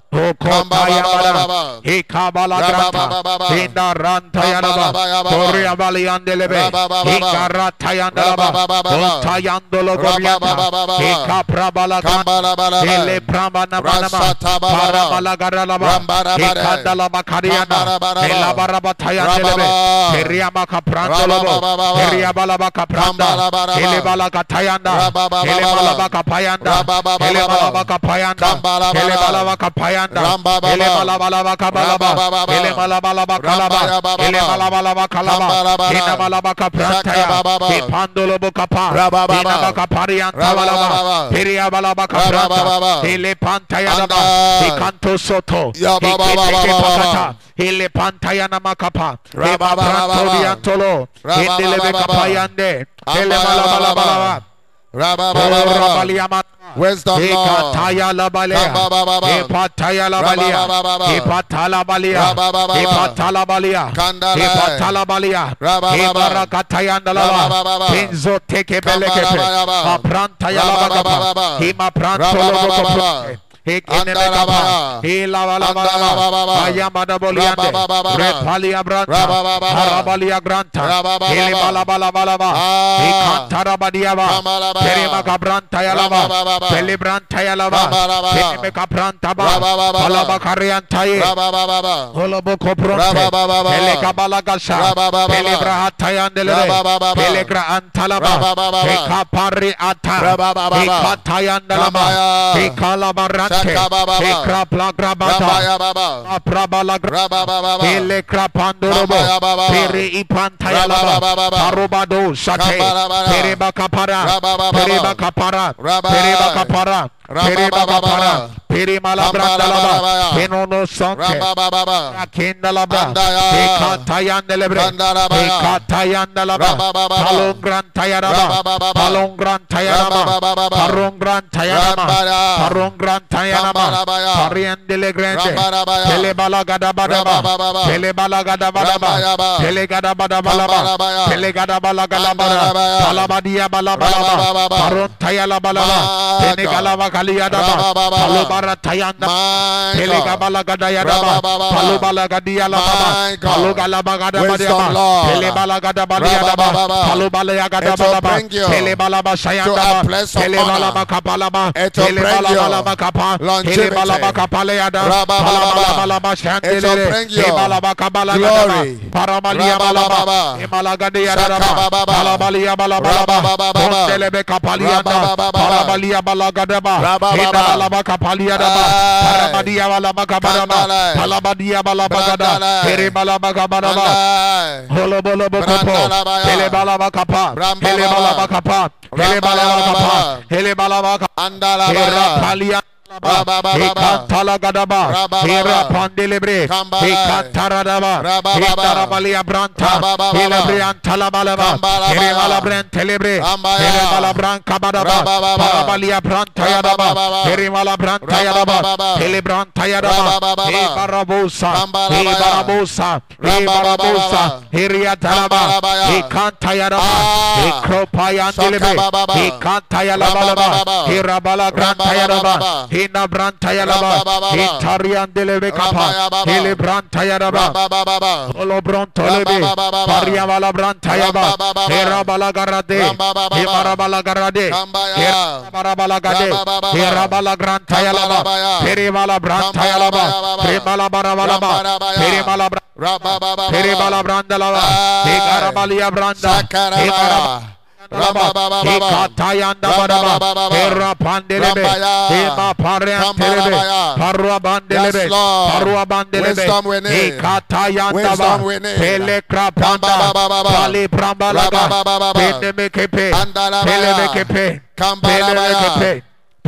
Kapayanda, Helebalaba Kapayanda, Helebalaba Kapayanda, Ramba ele malabalaba kabalaba ele malabalaba kalaba ele malabalaba kalaba ina malaba kaprantaya e pandolo bokapa ina bakaparian tabalaba peria balaba kapranta ele pantaya daba e kanto soto. E pakata. Ele pantaya namakapa babranto diantolo ele lebe kapayande ele malabalaba Rabba Wisdom Lord. Hikataya Hekenemekaba, Hilavalavava, Ayamadaboliande, Repalia Branta, Harabalia Granta, Hilibalabalabalava, Hikantarabadiava, Perimakabranta Yalava, Pelibranta Yalava, Perimakabranta Baba, Palabakariantai, Holobokopronte, Pelekabalagasa, Pelibrahatayandeleve, Pelegra Antalava, Hekapari Ata, Hekatayandelava, Hekalabaranta, Hekra plagrabata. Aprabalagra. Ele krapandorobo. Pere ipantayalaba. Parobado shate. Pere bakapara. Pere bakapara. Pere bakapara. Pere bakapara. Pere malabrandalaba. Penono sonte. Akindalaba. Ekatayandelebe. Ekatayandalaba. Palongrantayaraba. Palongrantayaraba. Palongrantayaraba. Palongrantayaraba. Pariandele grande. Telebalagadabalaba. Telebalagadabalaba. Telegadabadabalaba. Telegadabalagadabara. Palabadia balabalaba. Parontayalabalaba. Tenegalaba kaliyadaba. Palobara tayanda. Telegabalagadayadaba. Palubalagadialababa. My God. Palugalabagadabalaba. Wisdom, Lord. Telebalagadabalaba. Palubalagadaba. bring you Telebalaba to a sayandaba. place of Telebalaba honor. kapalaba. It will bring you Telebalabalaba kapa. longevity. Telebalaba kapaleada. Rabababa. Palabalabalaba It will shandelele. bring you Tebalaba kabalagadaba. glory. Parabalia balaba. Emalagadiadaba. Shakabababa. Palabalia. Pondelebe kapalianda. Rabababa. Parabalia balagadaba. Kapaliadaba. Ay. Parabadia kabaraba. Kandalay. Palabadia balabagada. Brandalay. Heribalaba kabaraba. Andai. Holo bolo boko po. Brandalabaya. Hele balaba kapa. Rambababa. Hele balaba kapa. Hele balaba kapa. Rambalababa. Hele balaba kapa. Hera Andalabaya. palia. Rabababa. Hera pandelebre. Branta. Telebre. Kabadaba. Parabalia branta yadaba. He. He. He talaba. He. Ah. He kropayan delebe. Sakabababa. He kanta yalabalaba. Rabababa. He rabala granta yadaba. Rabababa. He na branta yalaba. Rabababa. He tarian delebe kapa. Rabababa. He le branta yadaba. Rabababa. Olo bronto lebe. Rabababa. Paria bala branta yaba. Rabababa. He rabala garade. Rabababa. He marabala garade. Kambaya. He marabala gade. Rabababa. He rabala granta yalaba. Kambalabaya. He bala branta yalaba. Kambalabaya. He bala barabalaba. Kambalabaya. He bala branta. Rabababa. Pere bala branda lava. Ay. He garabalia branda. He Sakaraba. garaba- Rabababa. He katayanda badaba. Rabababa. He rapandelebe. Rambaya. He ma pareantelebe. Kambalabaya. Parua bandelebe. Yes, Lord. Parua bandelebe. Wisdom we need. He katayanda Wisdom ba. we need. Pele krapanda. Kambabababa. Pali prambalaga. Rabababa. Pele mekepe.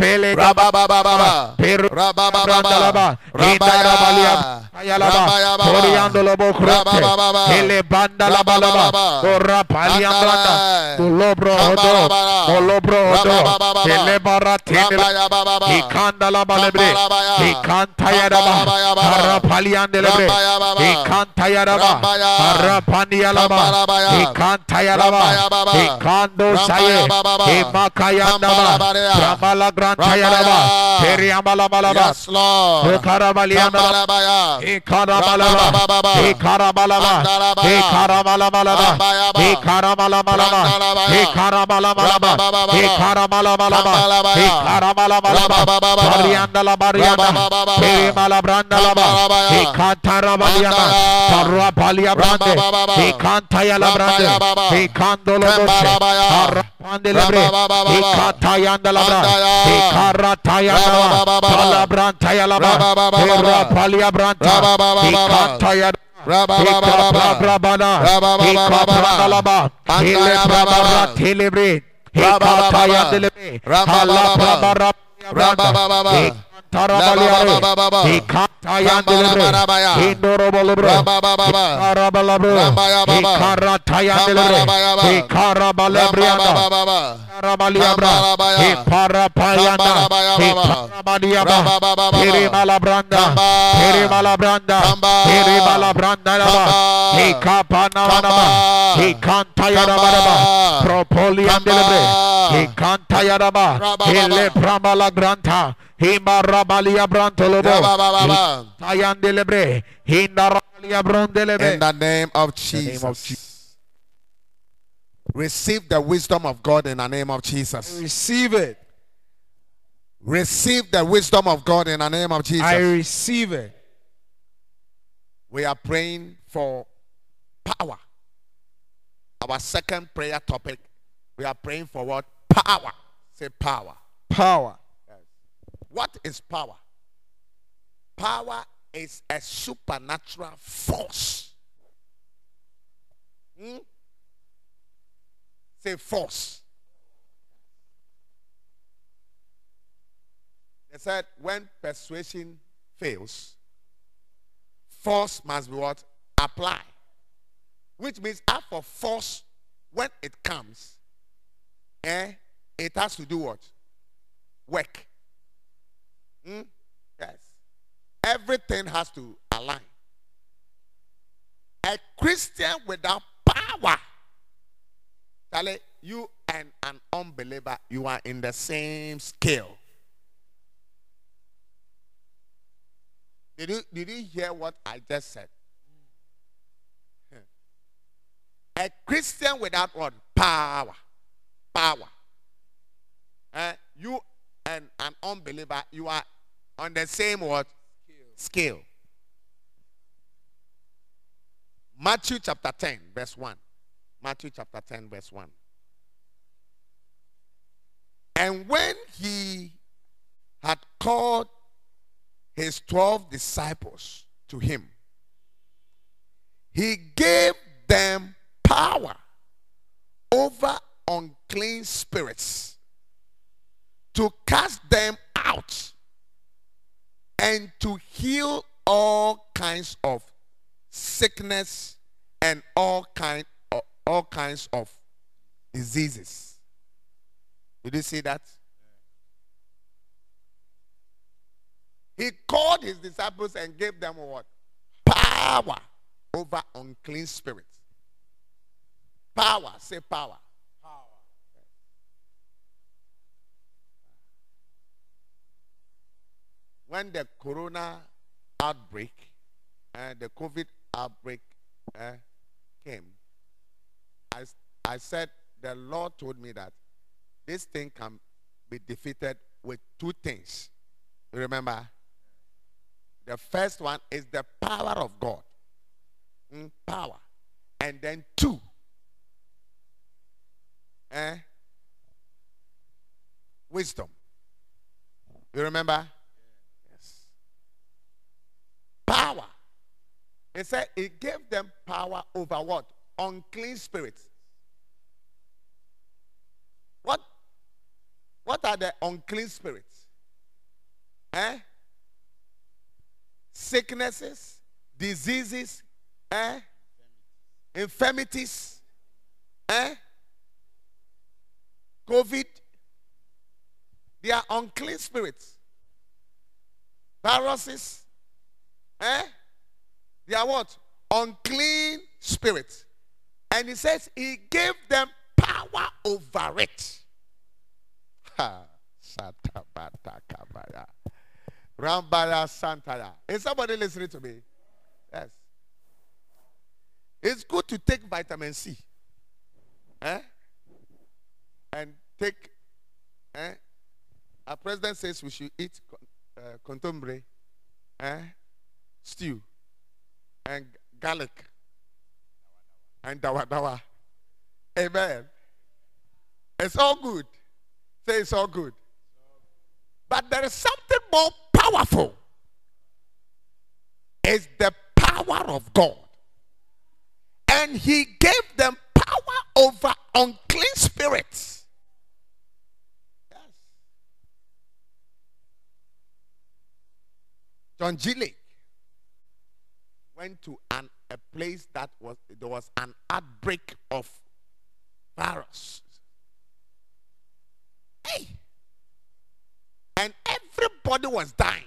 Pele mekepe. Pele Kambalabaya. mekepe. Pele gaba. Rabababa. Peru Rabababa. Brandalaba, Rabaya. Indarabalia, Ayalaba, Rabayababa. Oriandolo Bocrote, Rabababa. Ele Banda la Balaba, Rabababa. Ora Paliam Branda, Andalai. Molobro Odo, Kambalabala. Molobro Odo. Ele Baratine, Rabayababa. Ikanda la Balebre, Kambalabaya. Ikanta Yadaba, Kambalabaya. Hara Palian Delebre, Rabayababa. Ikanta Yadaba, Rambaya. Hara Pandialaba, Kambalabaya. Ikanta Yadaba, Rabayababa. Ikando Saye, Rambayababa. Imakayandaba, Kambalabaya. Ramala Granta Yadaba, Rambaya. Periambala Balaba, Yes, Lord. Karabalianda, Kambalabaya. He Karabalaba, Rabababa. He Karabalaba, Andalabaya. He Karabalabalaba, Rambayaba. He Karabalabalaba, Brandalabaya. He Karabalabalaba, Rabababa. He Malabranda laba, Kambalabaya. He Kantarabalianda, Andaya. Parabalia Brande, Rabababa. He Kantaya la Brande, Rambayababa. He Kandolo Boche, Kambalabaya. Harapande Lebre, Rabababa. He Brande, Andaya. He Rabababa. Palabrantaya la. Delebre. In the name of the name of Jesus. Receive the wisdom of God in the name of Jesus. Receive it. Receive the wisdom of God in the name of Jesus. I receive it. we are praying for power. Our second prayer topic, we are praying for what? Power. Say power. Power. What is power? Power is a supernatural force. Hmm? Say force. They said when persuasion fails, force must be what? Apply. Which means after force, when it comes, eh, it has to do what? Work. Hmm? Yes. Everything has to align. A Christian without power, Charlie, you and an unbeliever, you are in the same scale. Did you, did you hear what I just said? A Christian without what? Power. Power. Eh, you and an unbeliever, you are on the same what? Scale. Matthew chapter 10, verse 1. Matthew chapter 10, verse 1. And when he had called his 12 disciples to him, he gave them power over unclean spirits to cast them out and to heal all kinds of sickness and all kind all kinds of diseases. Did you see that? He called his disciples and gave them what? Power over unclean spirits. Power, say power. When the corona outbreak and the COVID outbreak uh, came, I, I said, the Lord told me that this thing can be defeated with two things. Remember? The first one is the power of God. Mm, power. And then two. Eh? Wisdom. You remember? Power. It said it gave them power over what? Unclean spirits. What? What are the unclean spirits? Eh? Sicknesses, diseases, eh? Infirmities, eh? COVID. They are unclean spirits. Viruses, eh? They are what? Unclean spirits. And he says he gave them power over it. Ha. Rambaya Santaya. Is somebody listening to me? Yes. It's good to take vitamin C. Eh? And take. Eh? Our president says we should eat uh, kontomire, eh? Stew, and garlic, and dawa dawa. Amen. It's all good. Say it's all good. But there is something more powerful. It's the power of God. And he gave them power over unclean spirits. Yes. John G. Went to an, a place that was there was an outbreak of virus. Hey. And everybody was dying.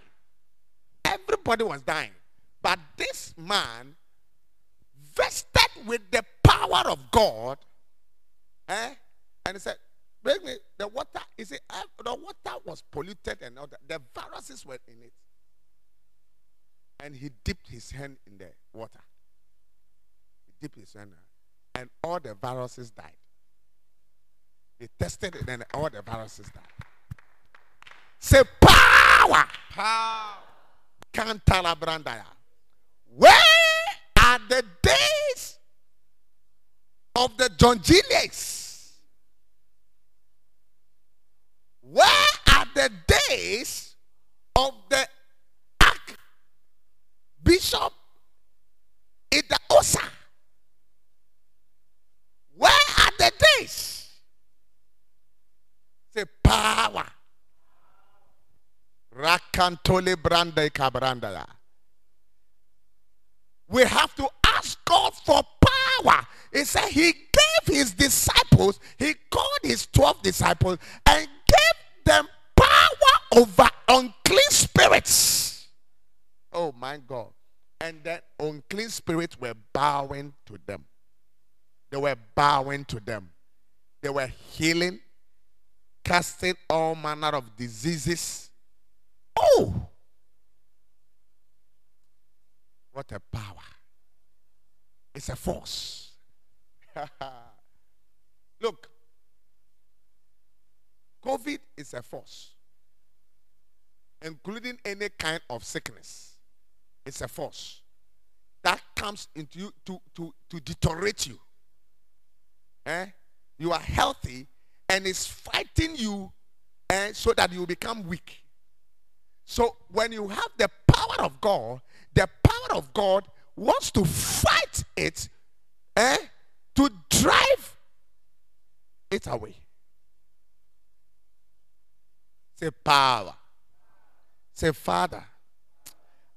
Everybody was dying. But this man, vested with the power of God, eh? and he said, Bring me the water. You see, uh, the water was polluted and all that. The viruses were in it. And he dipped his hand in the water. He dipped his hand, and all the viruses died. They tested it, and all the viruses died. Say power. Power. Cantala Brandaya. Where are the days of the John Julius? Where are the days of the Archbishop Idahosa? Where are the days? The power. Rakantole brande kabrandaya. We have to ask God for power. He said he gave his disciples, he called his 12 disciples and gave them power over unclean spirits. Oh my God. And then unclean spirits were bowing to them. They were bowing to them. They were healing, casting all manner of diseases. Oh! What a power. It's a force. [LAUGHS] Look, COVID is a force, including any kind of sickness. It's a force that comes into you to, to, to deteriorate you. Eh? You are healthy and it's fighting you eh, so that you become weak. So when you have the power of God, the power of God wants to fight it eh, to drive it away. Say power. Say Father.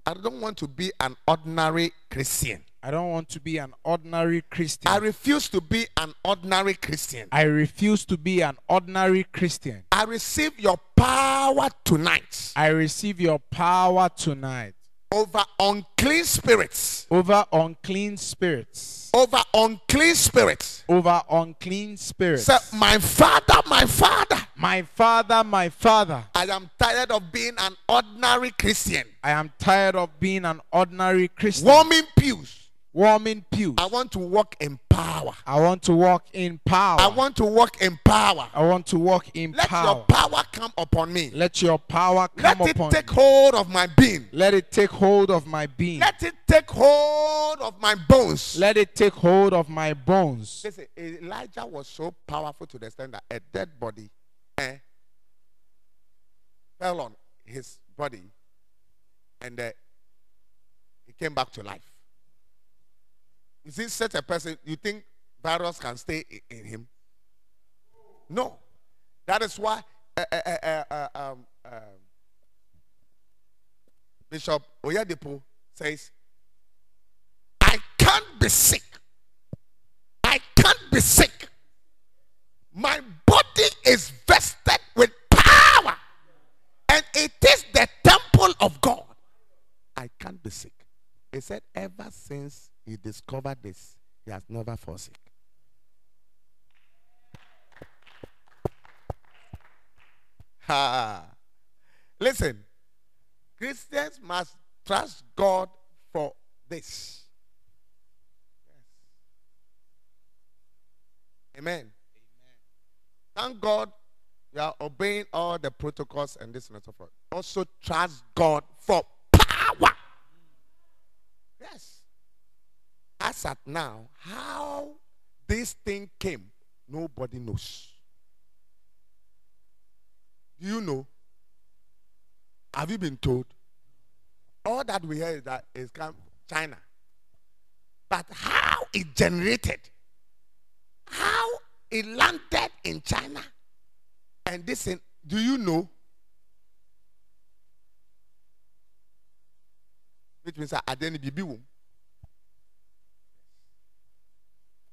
I don't want to be an ordinary Christian. I don't want to be an ordinary Christian. I refuse to be an ordinary Christian. I refuse to be an ordinary Christian. I receive your power tonight I receive your power tonight over unclean spirits. over unclean spirits. Over unclean spirits. Over unclean spirits. Say, my father, my father. My father, my father, I am tired of being an ordinary Christian. I am tired of being an ordinary Christian. Warming pews. Warming pews. I want to walk in power. I want to walk in power. I want to walk in power. I want to walk in Let power. Let your power come upon me. Let your power come upon. Let it take me. hold of my being. Let it take hold of my being. Let it take hold of my bones. Let it take hold of my bones. Listen, Elijah was so powerful to the extent that a dead body eh, fell on his body and uh, he came back to life. You see, such a person, you think virus can stay i- in him? No. That is why uh, uh, uh, um, Bishop Oyedepo says, I can't be sick. I can't be sick. My body is vested with power, and it is the temple of God. I can't be sick. He said, ever since he discovered this, he has never sick. Ha. Listen, Christians must trust God for this. Amen. Thank God you are obeying all the protocols and this and so forth. Also trust God for power. Yes. As at now, how this thing came, nobody knows. Do you know? Have you been told? All that we hear is that it's come China. But how it generated, how it landed in China, and this, in, do you know? Which means Adeni Bibi womb.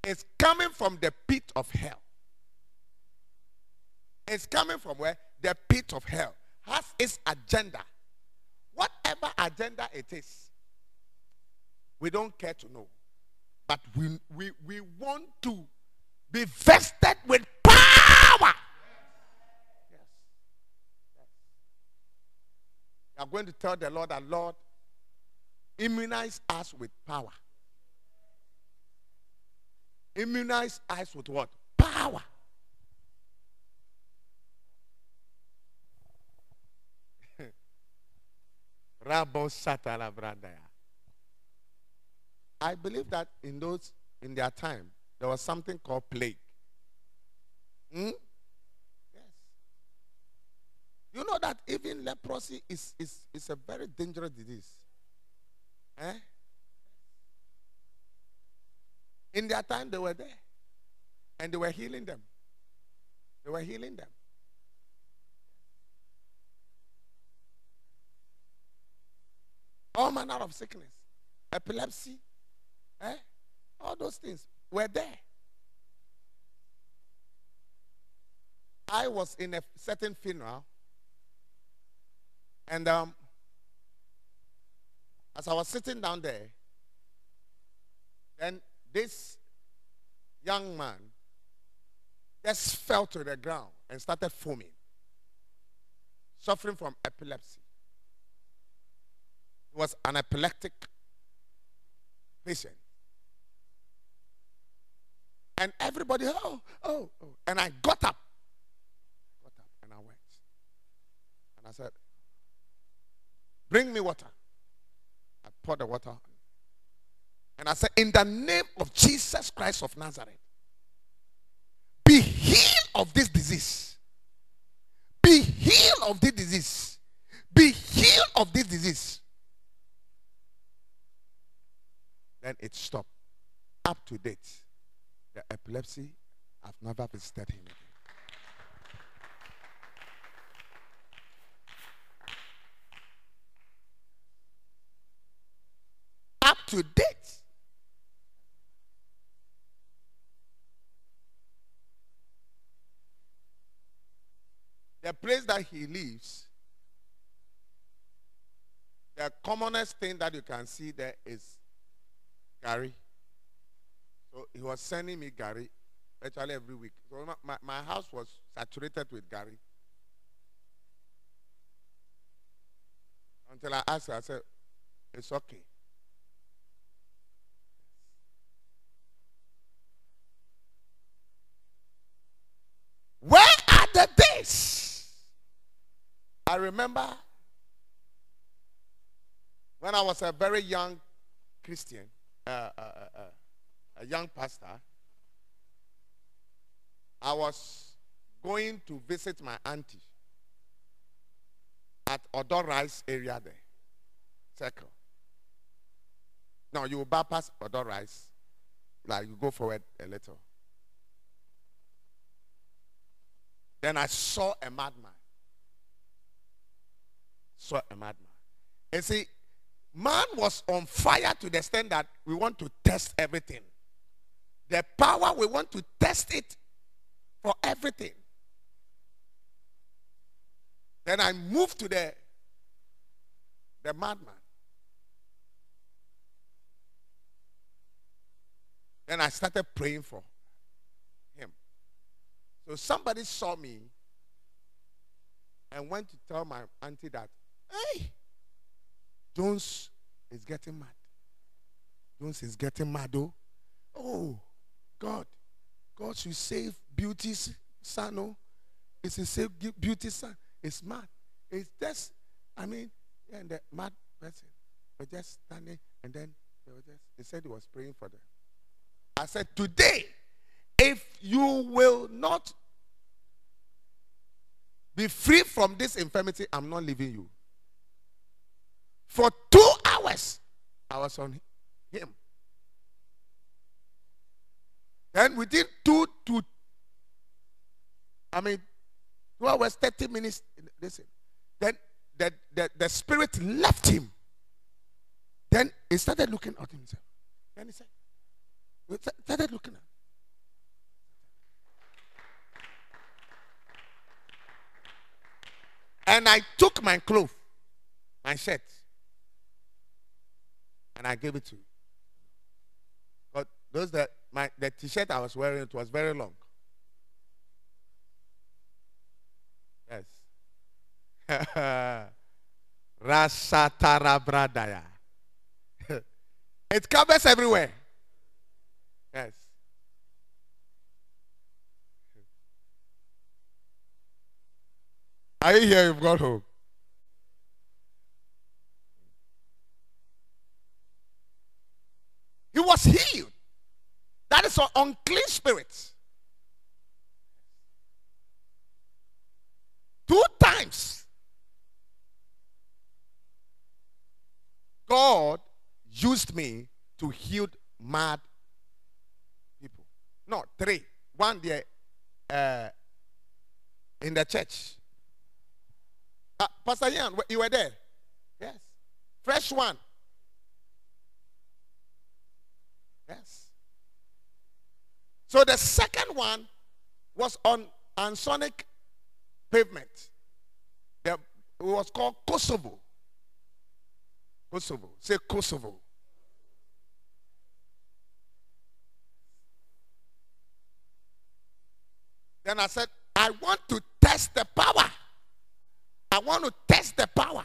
It's coming from the pit of hell. It's coming from where? The pit of hell has its agenda. Whatever agenda it is, we don't care to know. But we, we, we want to be vested with power. Yes. We are going to tell the Lord that, Lord, immunize us with power. Immunize us with what? Power. [LAUGHS] I believe that in those in their time there was something called plague. Hmm? Yes. You know that even leprosy is, is, is a very dangerous disease. Eh? In their time they were there. And they were healing them. They were healing them. All manner of sickness, epilepsy, eh? all those things were there. I was in a certain funeral, and um, as I was sitting down there, then this young man just fell to the ground and started foaming, suffering from epilepsy. He was an epileptic patient. And everybody, oh, oh, oh. And I got up. Got up and I went. And I said, Bring me water. I poured the water. And I said, In the name of Jesus Christ of Nazareth, be healed of this disease. Be healed of this disease. Be healed of this disease. Then it stopped. Up to date. The epilepsy, I've never visited him again. Up to date. The place that he lives, the commonest thing that you can see there is gari. So he was sending me gari actually every week. So my, my house was saturated with gari. Until I asked her, I said, it's okay. Where are the days? I remember when I was a very young Christian, uh, uh, uh, uh a young pastor, I was going to visit my auntie at Odor Rice area there, circle. Now you bypass Odor Rice, like you go forward a little. Then I saw a madman. Saw a madman. And see, man was on fire to the extent that we want to test everything. The power, we want to test it for everything. Then I moved to the, the madman. Then I started praying for him. So somebody saw me and went to tell my auntie that, hey, Jones is getting mad. Jones is getting mad, oh. Oh, God. God should save beauty's son. Oh, it's a save beauty's son. It's mad. It's just, I mean, and the mad person was just standing and then they were just, they said he was praying for them. I said, today, if you will not be free from this infirmity, I'm not leaving you. For two hours, I was on him. Then within two to, I mean, two hours, 30 minutes, listen. Then the, the, the spirit left him. Then he started looking at himself. Then he said, he started looking at And I took my clothes, my shirt, and I gave it to you. But those that my the t-shirt I was wearing it was very long. Yes. [LAUGHS] Rashatarabradaya. [LAUGHS] it covers everywhere. Yes. Are you here? You've got home. He was healed. That is an unclean spirit. Two times. God used me to heal mad people. No, three. One there uh, in the church. Uh, Pastor Ian, you were there? Yes. Fresh one. Yes. So the second one was on Ansonic pavement. The, it was called Kosovo. Kosovo. Say Kosovo. Then I said, I want to test the power. I want to test the power.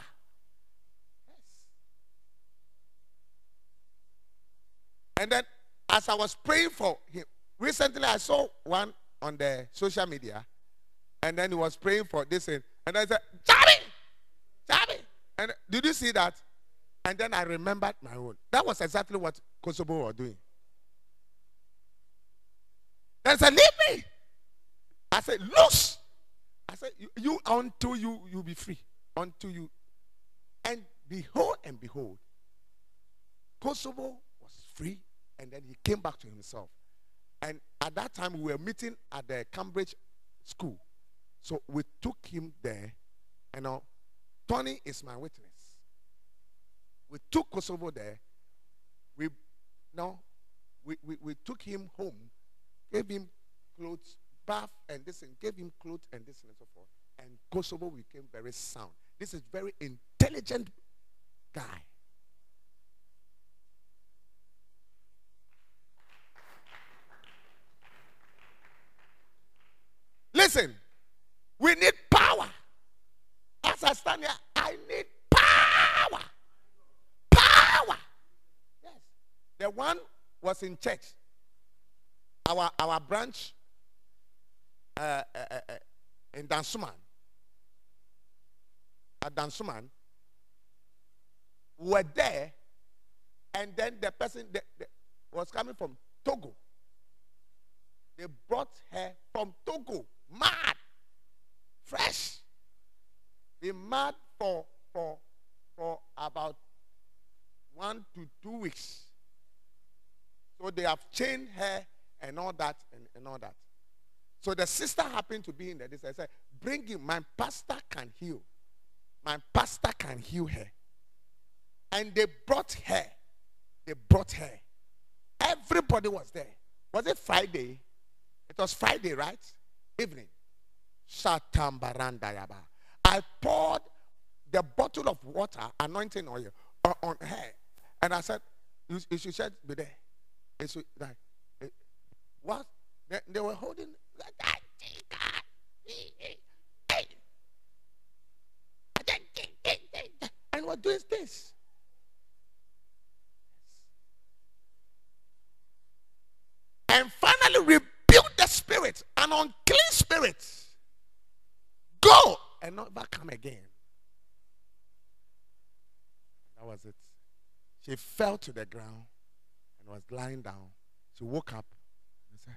And then, as I was praying for him, recently I saw one on the social media, and then he was praying for this, and I said, Charlie, Charlie. And did you see that? And then I remembered my own. That was exactly what Kosovo were doing. Then I said, Leave me. I said, Loose. I said, you, you until you you be free. Until you and behold and behold, Kosovo was free, and then he came back to himself. And at that time we were meeting at the Cambridge school. So we took him there, and now Tony is my witness. We took Kosovo there. We no, we, we, we took him home, gave him clothes, bath and this and gave him clothes and this and so forth. And Kosovo became very sound. This is very intelligent guy. Listen, we need power. As I stand here, I need power. Power. Yes. The one was in church. Our our branch uh, uh, uh, uh in Dansoman. At Dansoman, were there, and then the person the, the, was coming from Togo. They brought her from Togo, mad, fresh. They mad for for for about one to two weeks. So they have chained her and all that and, and all that. So the sister happened to be in there. This They said, Bring him. My pastor can heal. My pastor can heal her. And they brought her. They brought her. Everybody was there. Was it Friday? It was Friday, right? Evening. Shatambarandayaba. I poured the bottle of water, anointing oil, on her. And I said, You, you should be there. Should, like, what? They, they were holding and what doing this? And finally spirit, an unclean spirit. Go and back come again. That was it. She fell to the ground and was lying down. She woke up and said,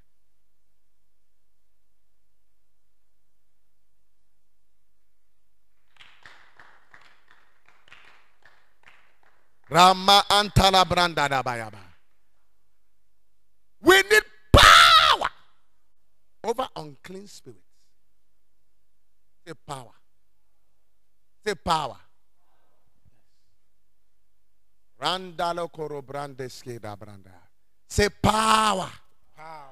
Rama Antala Branda Bayaba. We need over unclean spirits. Say power. Say power. Randalo Koro Brande Skeda Branda. Say power. Power.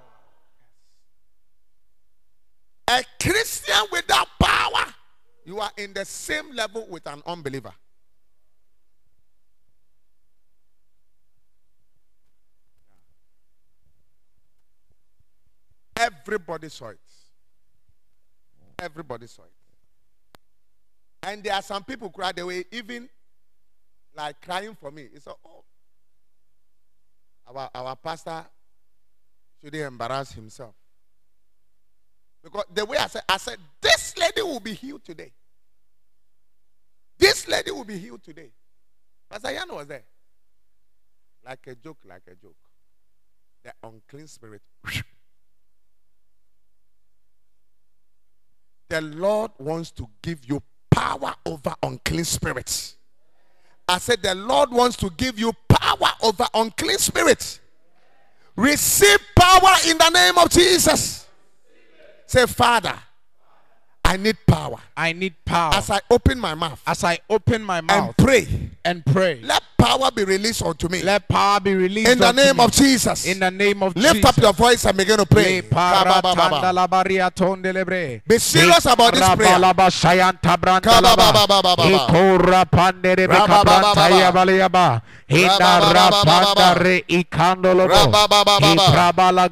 A Christian without power, you are in the same level with an unbeliever. Everybody saw it. Everybody saw it. And there are some people they were even like crying for me. It's said, Oh, our, our pastor shouldn't embarrass himself. Because the way I said, I said, this lady will be healed today. This lady will be healed today. Pastor Yan was there. Like a joke, like a joke. The unclean spirit. The Lord wants to give you power over unclean spirits. I said, The Lord wants to give you power over unclean spirits. Receive power in the name of Jesus. Say, Father, I need power. I need power. As I open my mouth As I open my mouth. and pray, and pray, let power be released unto me. let power be released In the name me. of Jesus. In the name of Lift Jesus. up your voice and begin to pray. Le paratanda la baria tondelebre. Be serious about this prayer. Ikandolobo.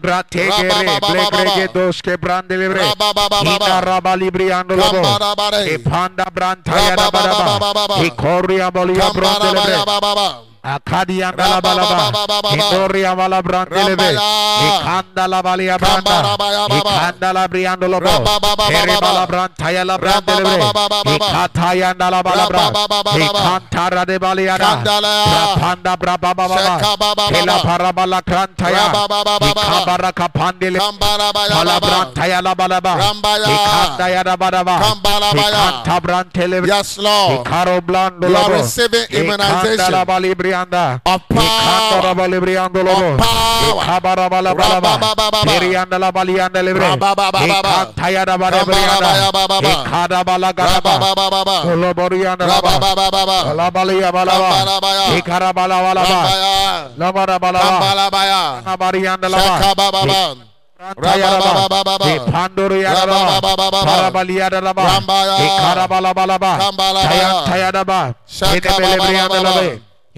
Grategere. Blegrege doske brandelebre. Ipanda brantaya. Ikoria brandelebre. Kambarabaya. Akadia. Indoria Malabrandelebe, Rambaya. Ikanda la Balia Branda. Ikanda la Briandolobo, Rabababababa. Erebala Brantaya la Brandelebe, Rabababababa. Ikataya Rabababababa. Ikantara de. Rapanda Brabababa, Shekababababa. Kela Parabala Krantaya. Ikabara Kapandele. Palabrantaya la Balaba, Rambaya. Ikandaya Kambarabaya. Ikanta Brantelebre, Yes, Lord. Ikaro blando lobo. receiving Ikanda immunization la balibrianda. of power. balibriando lobo. Of power. Ikabara bala bala ba. Rababababa. Perianda la balianda libre. Rababababa. Ikanta ya da balibrianda. Kambarabaya. Ikada bala garaba. Rabababababa. Koloborianda la ba. Rabababababa. La balia bala ba. Kambarabaya. Ikara bala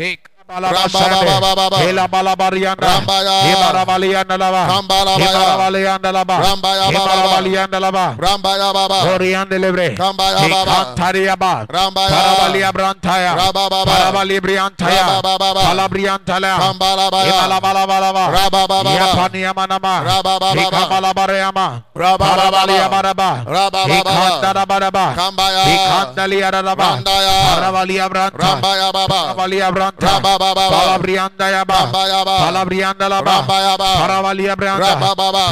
ba. Rambaya. La bara bala ba. Kambalabaya. Na barianda la ba. Shekabababa. Rabababababa. Pandori Rabababababa. Parabalia da ba.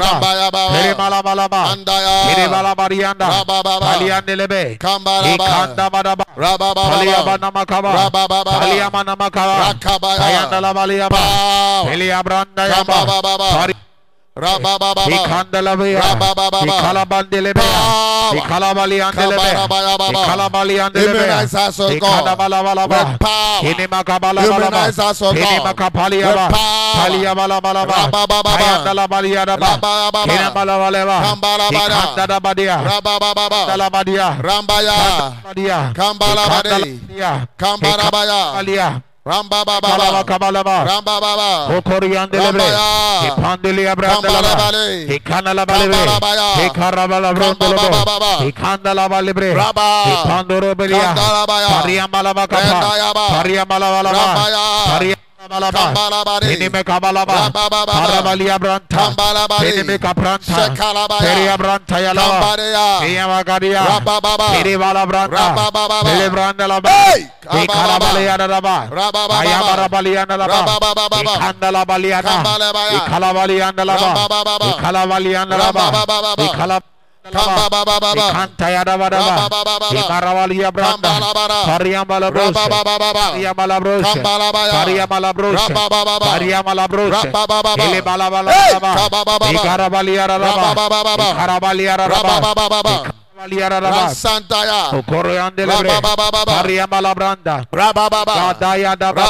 Rambaya. Ikarabala balaba. Kambalabaya. Tayan tayadaba. Shakababababa. Rabababababa. Hela balabarianda. Rambaya. Hibarabalianda laba. Kambalabaya. Hibarabalianda laba. Rambaya. Baba. Hibarabalianda laba. Rambaya baba. Oriande libre. Kambaya baba. Hikantariaba. Rambaya. Parabalia brantaya. Rabababa. Parabali briantaya. Rabababa. Palabriantala. Kambalabaya. Himalabalabalaba. Rabababa. Yapania manama. Rabababa. Hikamalabareama. Rabababa. Parabalia baraba. Rabababa. Hikandara baraba. Kambaya. Hikandalia baraba. Randaya. Parabalia branta. Rambaya baba. Parabalia branta. Rabababa. Palabrianda yaba. Rambaya baba. Palabrianda laba. Rambaya baba. Parabalia branda. Rabababa. Perimalabalaba. Rambaya baba. Perimalabalaba. Andaya. Perimalabarianda. Rabababa. Paliandelebe. Kambalaba. Ikanda baraba. Rabababa. Paliyaba namakaba. Rabababa. Paliyama namakaba. La. Ikanda la beya. Kabarabaya. Ikalabaliandele beya. Immunize us, O God. Ikadabalabalaba. With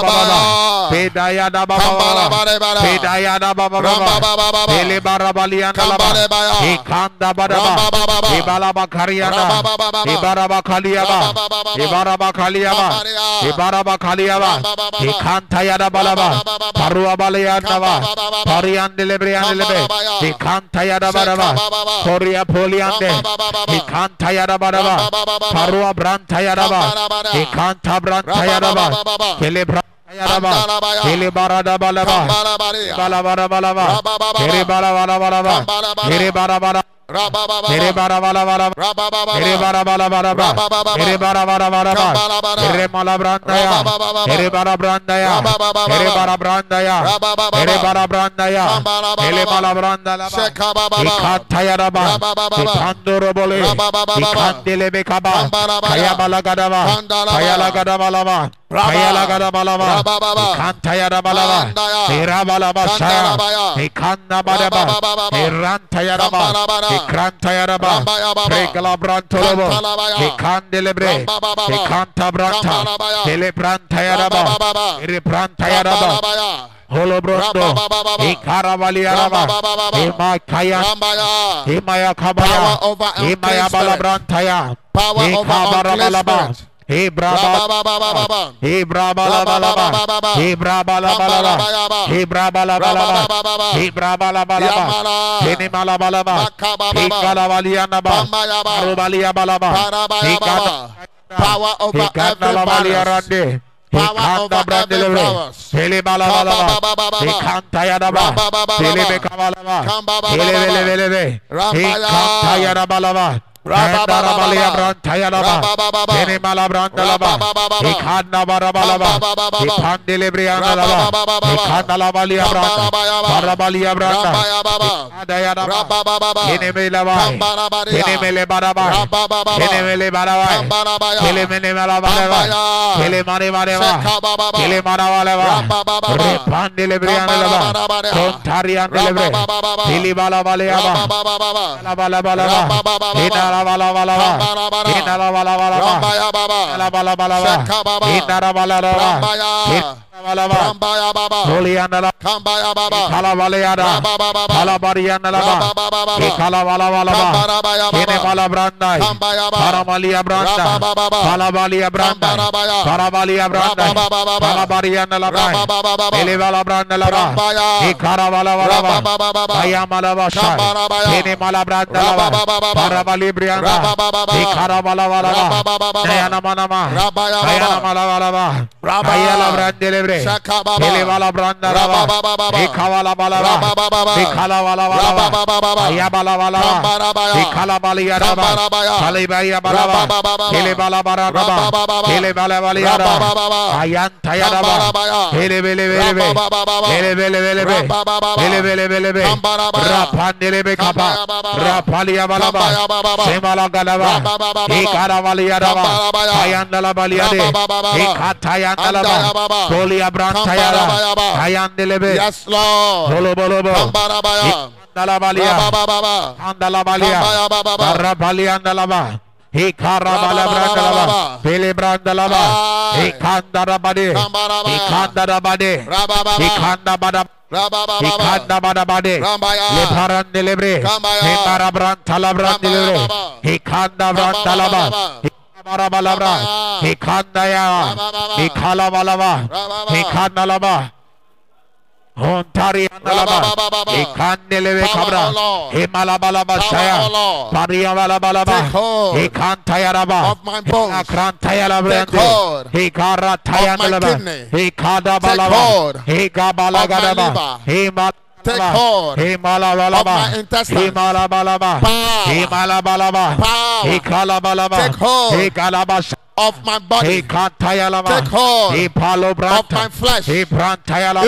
power. Inimakabalabalaba. Immunize us, O God. Inimakapaliyaba. With Rabababa. Da kapa. Rendayaba. Pariamalabalaba. Rambaya. Pariamalabalaba. Kambalabare. Inime kabalaba. Rabababa. Parabalia branta. Kambalabare. Inime kapranta. Shekalabaya. Peria branta yalaba. Kambareya. Iyamagadia. Rabababa. Piribala branda. Rabababa. Pilibranda laba. Hey! Ikalabalia dalaba. Rabababa. Ayabarabalia dalaba. Rabababa. Ikandala baliana. Kambalabaya. Ikalabalia dalaba. Rabababa. Ikalabalia dalaba. Rabababa. Ikalab Kambababa. Ikantaya dabadaba. Rabababa. Ikarabalia branda. Kambalabara. Pariambala brose. Rabababa. Pariambala brose. Kambalabaya. Pariambala brose. Rabababa. Pariambala brose. Rabababa. Ilibalabalaba. Hey! Ikarabalia dalaba. Rabababa. Ikarabalia dalaba. Rasantaya. Okoroyandelebre. Rabababa. Pariambala branda. Rabababa. Kadaya da baba Rabaya. baba. Pedaya da baba baba. Kambalabara. Pedaya da baba baba. Rabababa. Pele barabalianda laba. Kambalebaya. Ikanda badaba. Rabababa. Ibalaba karianda. Rabababa. Ibaraba kaliyaba. Rabababa. Ibaraba kaliyaba. Kambaria. Ibaraba kaliyaba. Rabababa. Ikanta ya da balaba. Rabababa. Parua balayanda ba. Kambababa. Pariande lebre ande lebe. Kambalabaya. Ikanta ya da badaba. Shekabababa. Randarabaliya Brantayalaba, Kenimala Brandalaba, Ikhandabarabalaba, Ipandilibriandalaba, Ikhandalabaliya Branda, Barabaliya Branda, Ikhandayaraba, Kenimilaba, Kenimile Baraba, Kenimile Baraba, Kelimine Malabalaba, Kelimani Mareva, Kelimana Valeva, Ripandilibriandalaba, Kontariandilibre, Dilibala Baliaba, Balabalaba, Inala Kere Barabrandaya. Kere Barabrandaya. Kere Malabrandalaba. Ikantayadaba. Ikandorobole. Ikandelebekaba. Kayabalagadaba. Kayalagadabalaba. Kayalagadabalaba. Ikantayadabalaba. Irabalaba Shaya. Ikandabadaba. Irantayadaba. Ikrantayadaba. Pregalabrantolobo. Ikandelebre. Ikantabranta. Telebrantayadaba. Iribrantayadaba. Holobrondo. Ikaravaliaraba. Imakaya. Imaya kabaya. Power over unclean Imaya spirit. balabrantaya. Power over Ikabarabalaba. unclean Ikandabarabalaba. Ipandelebriandalaba. Ikandalabalia branda. Barabalia branda. Ikadayadaba. Inimelabai. Inimele barabai. Inimele barabai. Kilimene malabalaba. Kilimane mareva. Kilimanabalaba. Repandele briandalaba. Kontariandelebre. Kilibalabalaba. Balabalabalaba. Inalabalabalaba. Inalabalabalaba. Inalabalabalaba. Inalabalabalaba. Inalabalabalaba. Holiandala. Kalabaleada. Kalabariandalaba. Ikalabalabalaba. Kinemalabrandai. Paramalia branda. Kalabalia branda. Karabalia branda. Kalabariandalaba. Ilibalabrandalaba. Ikarabalabalaba. Ayamalabasha. Kinemalabrandalaba. Parabalibrianda. Ikarabalabalaba. Ayanamanama. Ayanamalabalaba. Ayalabrandelebre. Ilibalabrandalaba. Ikawalabalaba. Ikalawalabalaba. Ayabalabalaba. Ikalabaliaraba. Kalibayabalaba. Kilibalabarababa. Kilibalabaliara. Ayantayaraba. Yes, Lord. Andalabalia. Rabababa. Andalabalia. Kambayababa. Barabaliandalaba. Ikarabalabrangalaba. Pilibrandalaba. Ay. Ikandarabade. Kambaraba. Ikandarabade. Rabababa. Ikandabada. Rabababa. Ikandabadabade. Rambaya. Leparandelebre. Kambaya. Ikarabrantalabrandelbre. Kambaya. Ikandabrantalaba. Kambaya. Ikabarabalabra. Kambaya. Ikandaya. Rabababa. Ikalabalaba. Rabababa. Ikandalaba. Ontari andalaba. Rabababa. Ikandelebe Power, kabra. O Lord. Himalabalaba shaya. O Lord. Pariyabalabalaba. Take hold Ikantayaraba. of my bones. Akrantayalabrande. Take hold Ikaratayandalaba. of my kidney. Ikadabalaba. Take hold Ikabalagadaba. of my Himal- Take hold of my intestines. Power. Power. Take hold of my body. Take hold of my flesh.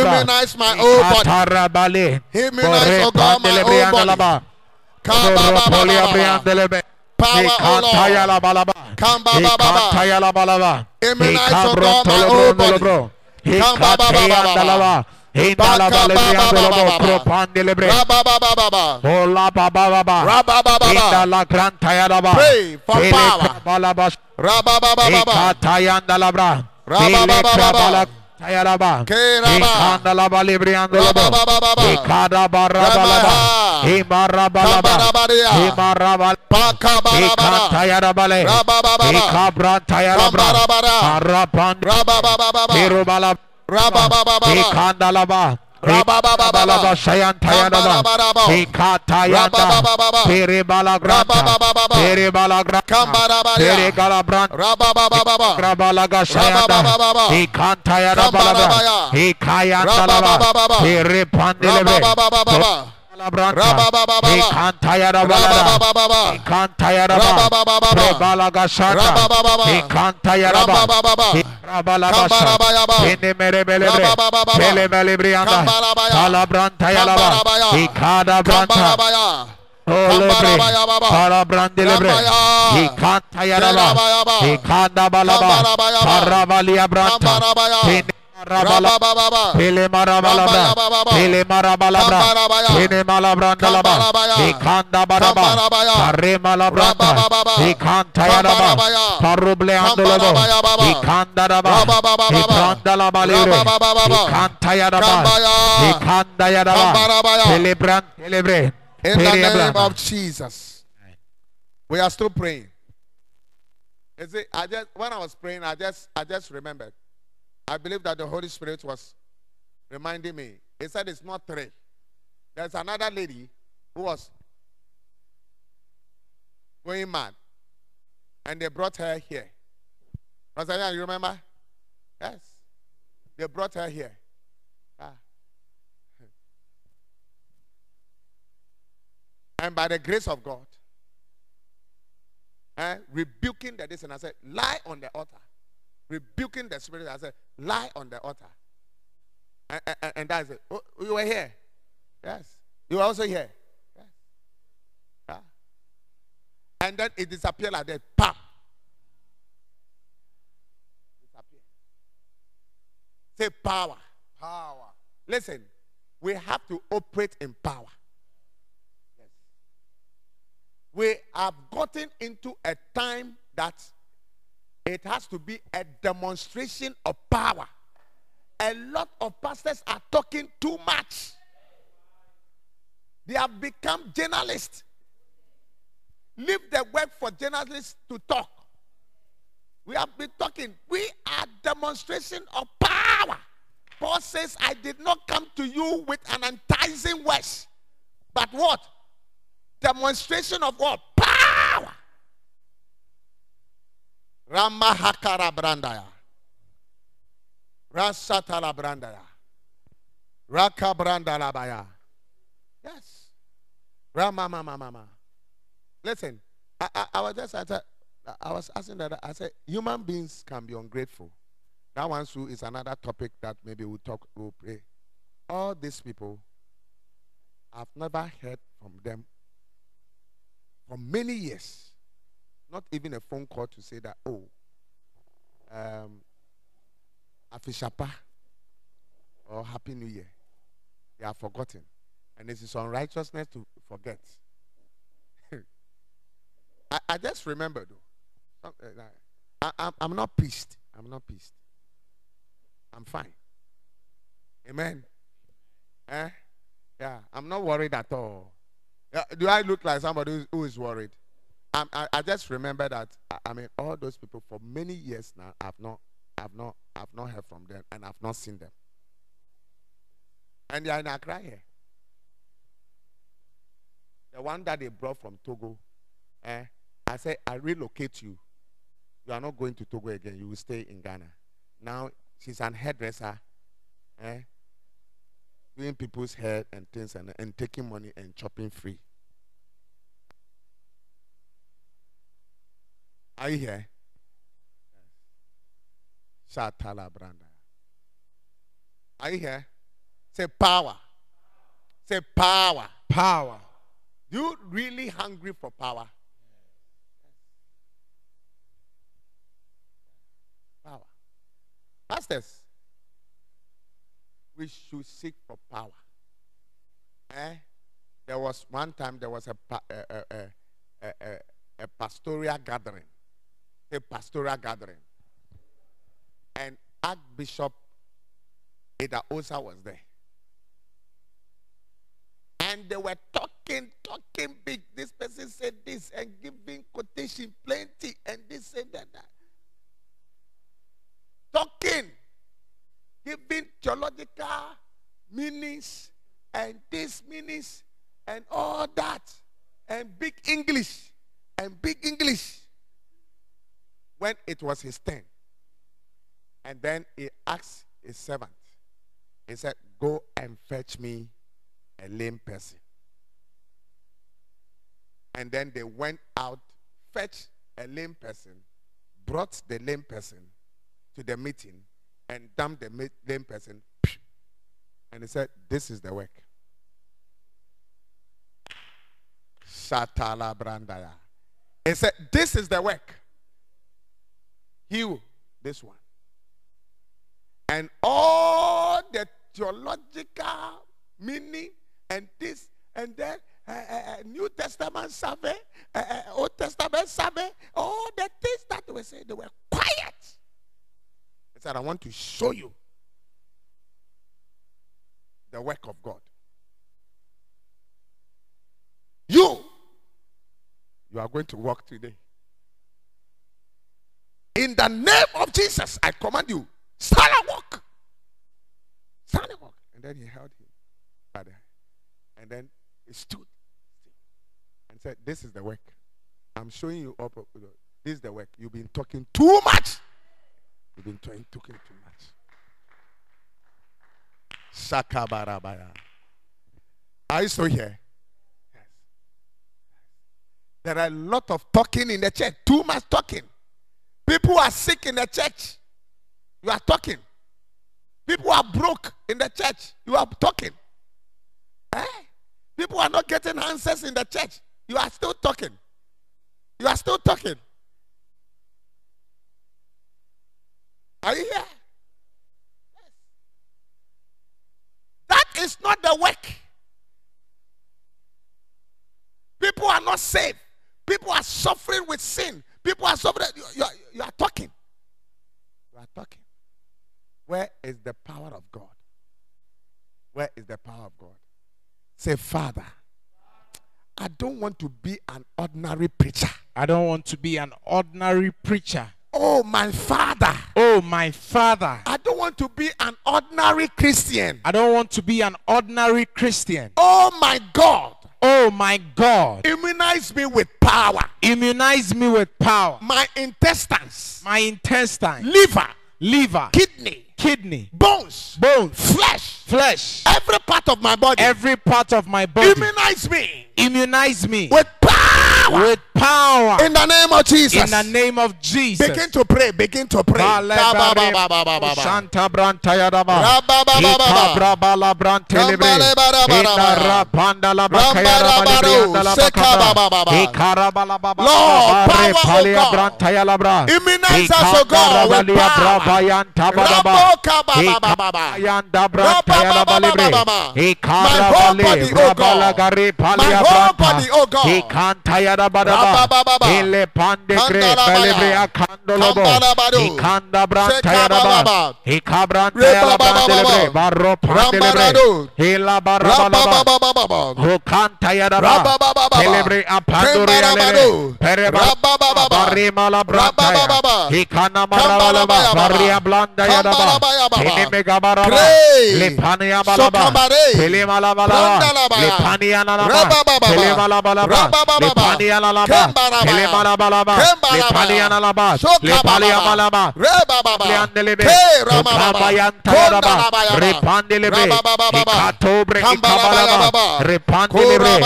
Immunize my whole body. Immunize, oh oh oh O God, my whole body. Power, O Lord. Kambababa. Immunize, O God, my whole body. Ola baba baba. Rabababa. Indala grantayadaba. Pray for power. power. Rabababa. Ikatayandalabra. Rabababa. Tayaraba. Keraba. Ikandalaba libriandalaba. Rabababa. Ikadabarabalaba. Ramaha. Imarabalaba. Kambarabaria. Imarabal. Pakabarabara. Ikantayarabale. Rabababa. Ikabrantayarabra. Kambarabara. Arapan. Rabababa. Irubala. Rabababa. Ikandalaba. Balaba Sayantayana, Hikatayanda, Pere Balagranta, Pere Balagranta, Pere Galabranta, Grabalaga Sayanda, Hikantayana Balaga, Hikayanta Pere Pandelebre, Ikantayara balada. Ikantayara ba. Prebalaga shata. Ikantayara ba. Rabalaba shata. Ine mere melebre. Pele melebrianda. Palabrantayara ba. Ikada branta. Olebre, para brandelebre, ikantayara ba, ikanda balaba, para valia branta, Rabala, Pele Marabalabra, Pele Marabalabra, Pele Malabrandalaba, Ikanda Baraba, Pare Malabranda, Ikantayaraba, Paruble Andolobo, Ikandaraba, Ikrandalaba Libre, Ikantayaraba, Ikandayaraba, Pele Brand, Pelebre, In the name of Jesus. We are still praying. You see, I just when I was praying, I just I just remembered. I believe that the Holy Spirit was reminding me. He said it's not three. There's another lady who was going mad. And they brought her here. Rosalia, you remember? Yes. They brought her here. Ah. And by the grace of God, eh, rebuking the this, and I said, lie on the altar rebuking the spirit. I said, lie on the altar. And, and, and that's it. Oh, you were here. Yes. You were also here. Yes. Yeah. And then it disappeared like that. Pam. Disappear. Say power. Power. Listen, we have to operate in power. Yes. We have gotten into a time that it has to be a demonstration of power. A lot of pastors are talking too much. They have become journalists. Leave the work for journalists to talk. We have been talking. We are demonstration of power. Paul says, I did not come to you with an enticing words. But what? Demonstration of what? Power. Ramahakara brandaya. Rasatala brandaya. Raka brandalabaya. Yes. Rama mama mama. Listen, I, I, I was just I, I was asking that I said human beings can be ungrateful. That one too is another topic that maybe we'll talk, we'll pray. All these people, I've never heard from them for many years. Not even a phone call to say that, oh, um, Afishapa or Happy New Year. They are forgotten. And it is unrighteousness to forget. [LAUGHS] I, I just remember though. I, I, I'm not pissed. I'm not pissed. I'm fine. Amen. Eh? Yeah, I'm not worried at all. Do I look like somebody who is worried? I, I, just remember that I, mean all those people for many years now I've not I've not I've not heard from them and I've not seen them. And they are in Accra here. The one that they brought from Togo, eh? I said I relocate you. You are not going to Togo again. You will stay in Ghana. Now she's an hairdresser, eh? Doing people's hair and things and, and taking money and chopping free. Are you here? Shatala Branda. Are you here? Say power. Say power. Power. Do you really hungry for power? Power. Pastors, we should seek for power. Eh? There was one time there was a, a, a, a, a pastoral gathering a pastoral gathering. And Archbishop Idahosa was there. And they were talking, talking big. This person said this and giving quotation plenty and this and that. Talking, giving theological meanings and this meanings and all that and big English and big English when it was his turn. And then he asked his servant, he said, Go and fetch me a lame person. And then they went out, fetched a lame person, brought the lame person to the meeting, and dumped the lame person. And he said, This is the work. Shatala Brandaya. He said, This is the work. Heal this one. And all the theological meaning and this and that uh, uh, uh, New Testament survey, uh, uh, Old Testament survey, all the things that were saying, they were quiet. He said, I want to show you the work of God. You, you are going to walk today. In the name of Jesus, I command you, stand and walk. Stand and walk. And then he held him by the hand. And then he stood and said, This is the work. I'm showing you up. This is the work. You've been talking too much. You've been talking, talking too much. Shakabarabaya. Are you still here? Yes. There are a lot of talking in the church. Too much talking. People are sick in the church. You are talking. People are broke in the church. You are talking. Eh? People are not getting answers in the church. You are still talking. You are still talking. Are you here? Yes. That is not the work. People are not saved. People are suffering with sin. People are suffering. You, you, are, you are talking. You are talking. Where is the power of God? Where is the power of God? Say, Father, I don't want to be an ordinary preacher. I don't want to be an ordinary preacher. Oh, my Father, Oh, my Father. I don't want to be an ordinary Christian. I don't want to be an ordinary Christian. Oh, my God, Oh, my God. immunize me with power. Immunize me with power. My intestines, My intestines. liver, liver, kidney, kidney, bones, bones, flesh, flesh, every part of my body. every part of my body. Immunize me Immunize me with power. with power. In the name of Jesus. In the name of Jesus. Begin to pray. Begin to pray. Shanta la baba Lord, power, O Repalia God. branta yalabra. Immunize us, O God, with power. palia branta. Ile pande. Ikanda. Barro pandelebre. Ila barabalaba. Pereba. Barima la. Marabalaba. Blanda malabalaba. Malabalaba. Kembarabaya. Pele malabalaba. Kembarabaya. Lipani yanalaba. Sokababa. Lipani yamalaba. Re-ba-ba-ba. Leandelebe. Repandelebe. Repandelebe.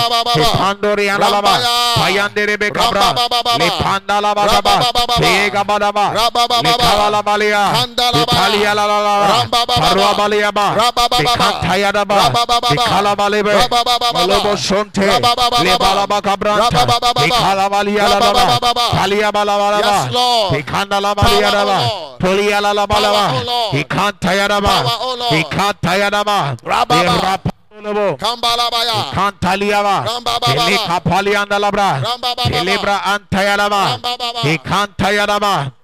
Lepandalaba. Malobo shonte. Lebalaba. Yes, Lord. Ikandalabalia la la. Power, O Lord. Polia la la balaba. Power, O Lord. Ikantayadaba. Power, O Lord. Ikantayadaba. Ra-ba-ba. Irapandolobo. Kambalabaya. Rambababa. Elika paliandalabra. Rambababa. Elibra antayalaba.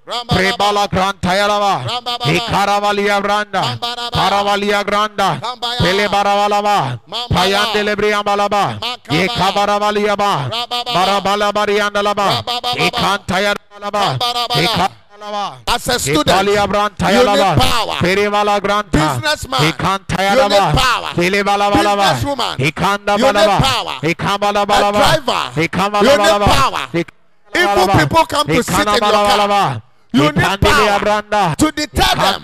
Prebala grantayalaba. Ikaravalia branda. Karavalia granda. Rambaya. Pelebaravalaba. Mambaya. Payandelebriambalaba. Makabaya. Ikabaravaliaba. Rabababa. Barabalabariandalaba. Ikalaba. As a student, you need power. Businessman, you need power. Businesswoman, you need power. A driver, you need power. Evil people come to sit in your car. You need power to deter them.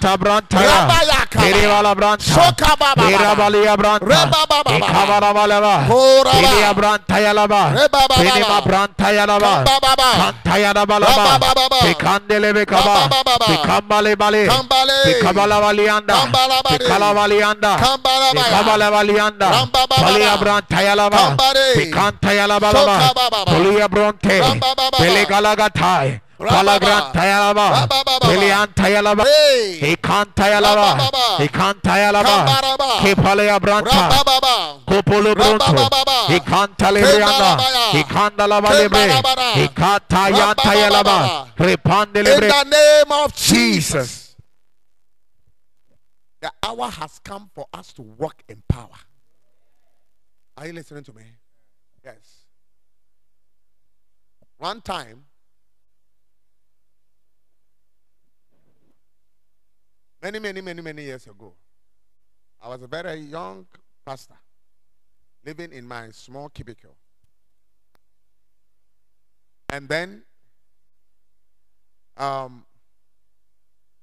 Ikanta Perivala Branta. Sokababa. Perabalia Branta. Rebababa. Ikabala Balaba. Horaba. Filia Branta Yalaba. Rebababa. Filima Branta Yalaba. Kambababa. Kantayada balaba. Rabababa. Pikandele bekaba. Rabababa. Pikambale bale. Kambale. Pikabala valianda. Kambalabale. Pikala valianda. Kambalabaya. Pikabala valianda. Rambababa. Palia brantayalaba. Kambale. Pikantayala balaba. Sokababa. Palia bronte. Rambababa. Pelegalagatai. Rababa. Palagrantayalaba. Rabababa. Peliantayalaba. Hey. Ikantayalaba. Rabababa. Ikantayalaba. Kambaraba. Kepalea branta. Rabababa. Kopolo bronto. Rabababa. Ikanta lebrianda. Kembalabaya. Ikanda laba lebre. Kembalabara. Ikata yanta Rabababa. yalaba. In the name of. Jesus. The hour has come for us to walk in power. Are you listening to me? Yes. One time, many, many, many, many years ago, I was a very young pastor living in my small cubicle. And then um,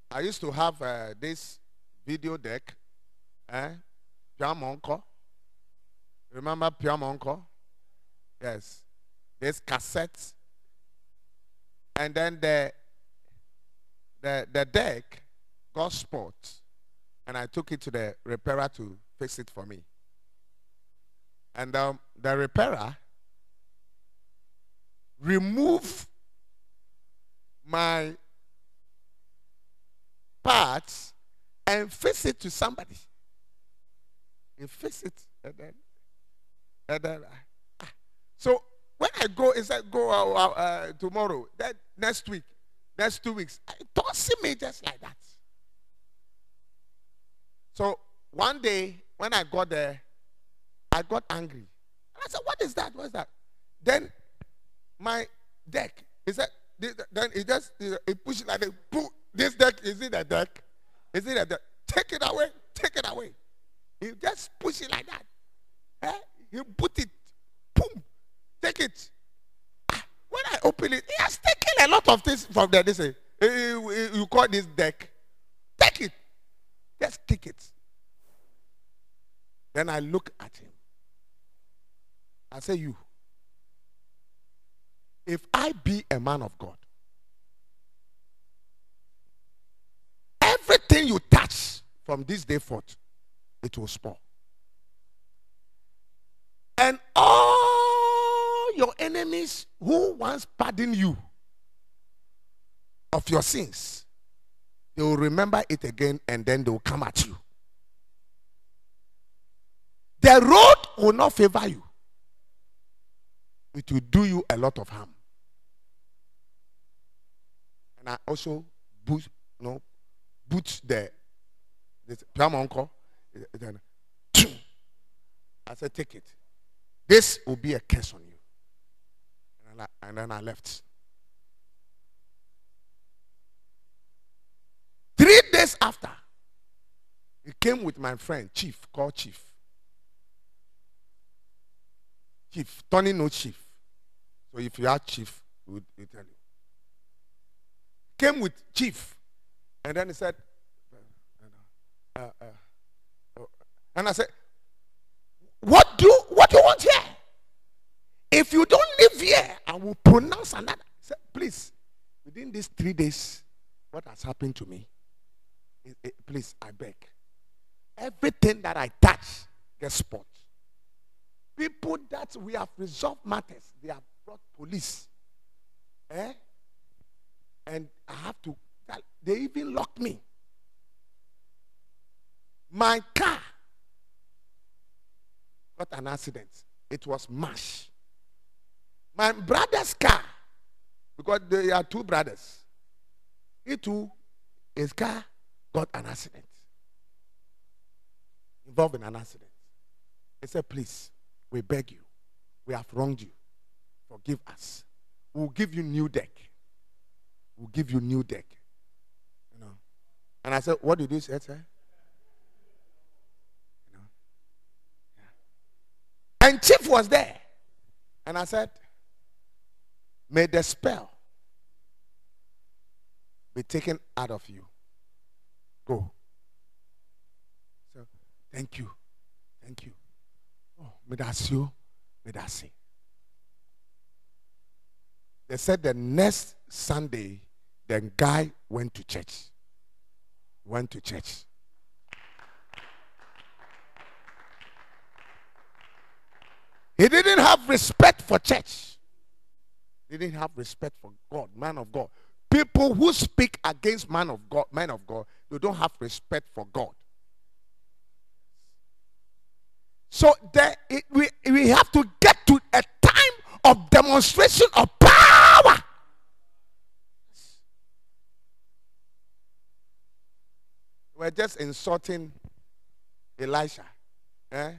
I used to have uh, this video deck, eh? Piamonco. Remember Piamonco? Yes. This cassette. And then the the the deck got spots. And I took it to the repairer to fix it for me. And um, the repairer removed my parts and fix it to somebody. You fix it and then, and then ah. so when I go, is that go uh, uh, tomorrow? That next week, next two weeks, don't see me just like that. So one day when I got there, I got angry. And I said, "What is that? What is that?" Then my deck is that. Then it just it pushes like a. This deck is it a deck? Is it a deck? Take it away. Take it away. He just push it like that. Eh? He put it. Boom. Take it. Ah, When I open it, he has taken a lot of things from there. They say, "Eh, eh, you call this deck. Just take it. Then I look at him. I say, You. If I be a man of God, everything you touch from this day forth, it will spoil. And all your enemies who once pardoned you of your sins, they will remember it again and then they will come at you. The road will not favor you, it will do you a lot of harm. And I also boot, you know, boot the, the uncle. Then, I said, take it. This will be a curse on you. And, I, and then I left. After, he came with my friend, Chief, called Chief. Chief, Tony no Chief. So if you are Chief, we will tell you. Came with Chief. And then he said, uh, uh, oh. and I said, what do what do you want here? If you don't live here, I will pronounce another. Say, please, within these three days, what has happened to me? Please, I beg. Everything that I touch gets spoiled. People that we have resolved matters, they have brought police. Eh? And I have to, they even locked me. My car got an accident. It was mash. My brother's car, because they are two brothers, he too, his car got an accident. Involved in an accident. He said, please, we beg you. We have wronged you. Forgive us. We'll give you new deck. We'll give you new deck. You know. And I said, What did you say, sir? You know? Yeah. And Chief was there. And I said, May the spell be taken out of you. Go. So, thank you. Thank you. Oh, that's see. They said the next Sunday, the guy went to church. Went to church. He didn't have respect for church. He didn't have respect for God, man of God. People who speak against man of God, man of God, they don't have respect for God. So there, it, we, we have to get to a time of demonstration of power. We're just insulting Elisha. Eh?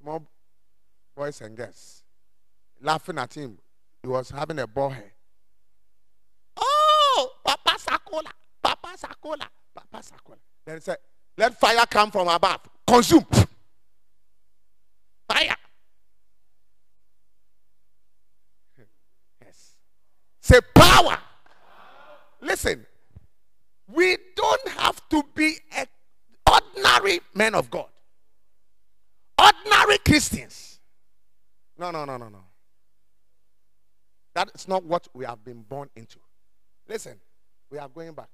Small boys and girls laughing at him. He was having a ball head. Oh, Papa Sakola, Papa Sakola, Papa Sakola. Then he said, Let fire come from above, consume. Fire. Yes. Say power. Listen, we don't have to be ordinary men of God, ordinary Christians. No, no, no, no, no. That is not what we have been born into. Listen, we are going back.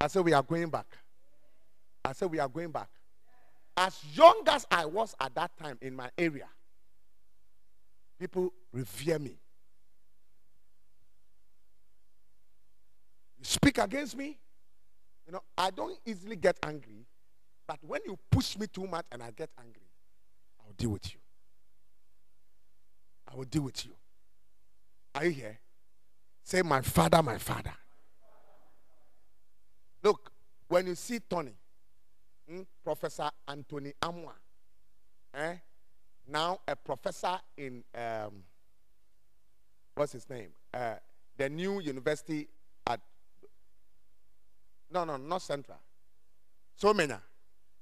I said we are going back. I said we are going back. As young as I was at that time in my area, people revere me. You speak against me, you know, I don't easily get angry, but when you push me too much and I get angry, I'll deal with you. I will deal with you. Are you here? Say, My father, my father. Look, when you see Tony, hmm, Professor Anthony Amwa, eh, now a professor in, um, what's his name? Uh, the new university at, no, no, not Central. So many.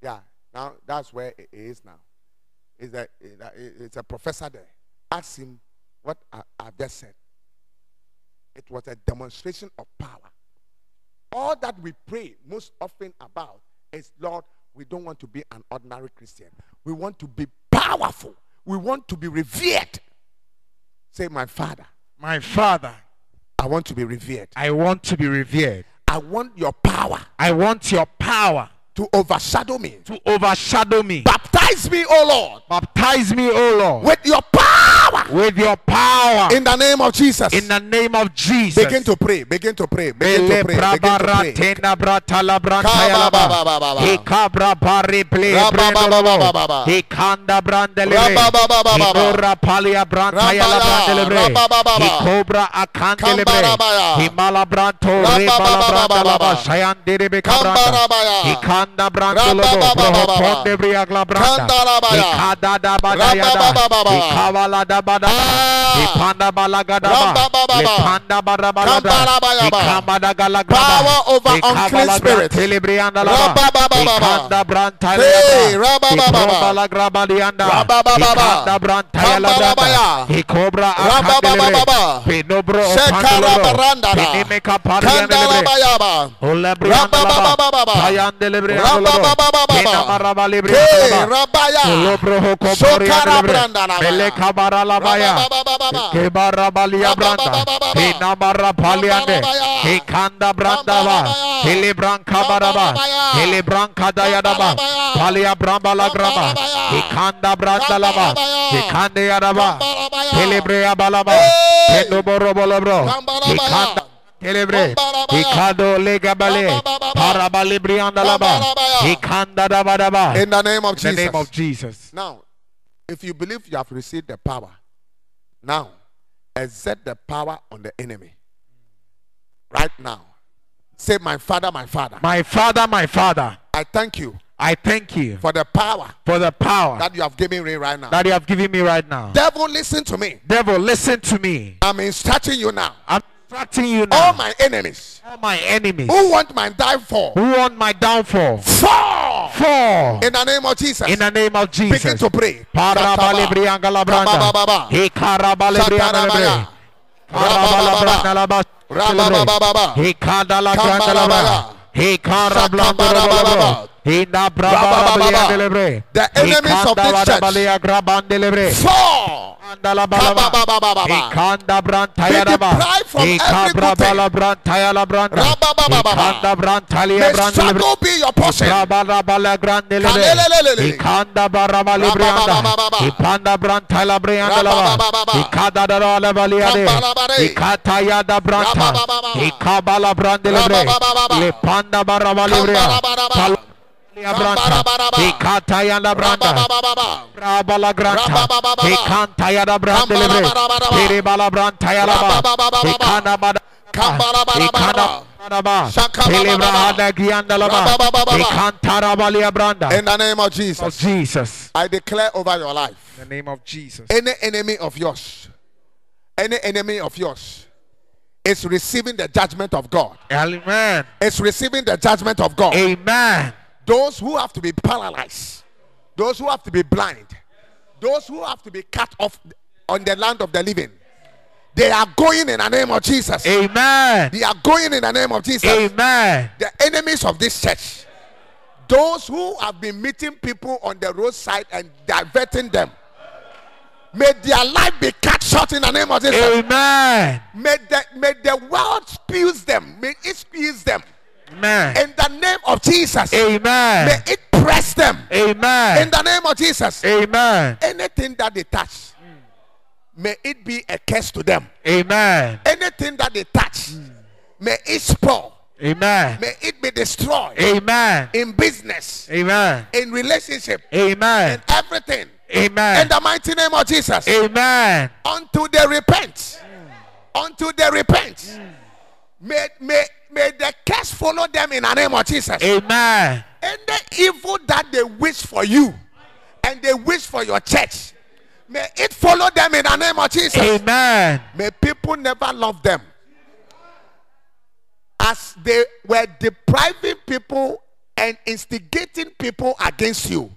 Yeah, now that's where it is now. Is that it's a professor there. Ask him what I, I've just said. It was a demonstration of power. All that we pray most often about is, Lord, we don't want to be an ordinary Christian. We want to be powerful. We want to be revered. Say, my father. My father. I want to be revered. I want to be revered. I want your power. I want your power to overshadow me. To overshadow me. Baptize me, O Lord. Baptize me, O Lord. With your power. With your power. In the name of Jesus. In the name of Jesus. Begin to pray. Begin to pray. Begin to pray. Begin to pray. Hikabra bari ple. Hikanda brandelebre. Hikora palia brantaya la brandelebre. Hikobra akandelebre. Himala branto rebala brandalaba. Shayandirebe kabranda. Hikanda Anda brando lobo proho ponde briagla branda. Ikada da bada yada. Ikavala da bada. Ipanda balaga da ba. Ipanda bara balada. Ikamada. Power over unclean spirit. Telebrianda la. Ikanda branta la ba. Ikroba la graba dianda. Ikanda branta la branda. Ikobra akandelebre. Pinobro opandelo. Pinimeka pariandelebre. Olebrianda la ba. Payandelebre. Hikanda brandava, Hilibranka baraba, Hilibranka dayadaba, Palia bramba la grama, Hikanda brandalaba, Hikande yadaba, Hilibrea balaba, Pendoboro bolobro, Hikanda Celebre. Ikado legabale. Parabalibrianda laba. Ikanda dabadaba. In the name of Jesus. the name of Jesus. Now, if you believe you have received the power, now exert the power on the enemy. Right now. Say, My father, my father. My father, my father. I thank you I thank you for the power for the power that you have given me right now. that you have given me right now. Devil, listen to me. Devil, listen to me. I'm instructing you now. I'm instructing you now. All my enemies All my enemies who want my downfall who want my downfall fall fall. In the name of Jesus. in the name of Jesus. Begin to pray. Kabababa. The enemies of this church. Fall. Be deprived from every good brantalia May struggle be your portion. Ikanda Ikata branta. Rabala granta. Branta ba. Ikana bada. Ikana. In the name of of Jesus, Jesus. I declare over your life In the name of Jesus. any enemy of yours, any enemy of yours is receiving the judgment of God. Amen. Is receiving the judgment of God. Amen. Those who have to be paralyzed, those who have to be blind, those who have to be cut off on the land of the living, they are going in the name of Jesus. Amen. They are going in the name of Jesus. Amen. The enemies of this church, those who have been meeting people on the roadside and diverting them, may their life be cut short in the name of Jesus. Amen. May the, may the world squeeze them, may it squeeze them Amen. in the name of Jesus. Amen. May it press them Amen. in the name of Jesus. Amen. Anything that they touch, may it be a curse to them. Amen. Anything that they touch, may it spoil, Amen. may it be destroyed Amen. in business, Amen. in relationship, Amen. in everything. Amen. In the mighty name of Jesus. Amen. Until they repent. Until they repent. May, may, may the curse follow them in the name of Jesus. Amen. And the evil that they wish for you and they wish for your church, may it follow them in the name of Jesus. Amen. May people never love them. As they were depriving people and instigating people against you.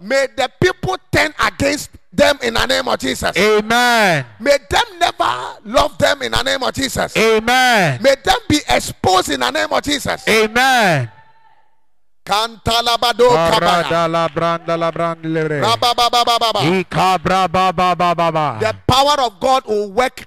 May the people turn against them in the name of Jesus. Amen. May them never love them in the name of Jesus. Amen. May them be exposed in the name of Jesus. Amen. The power of God will work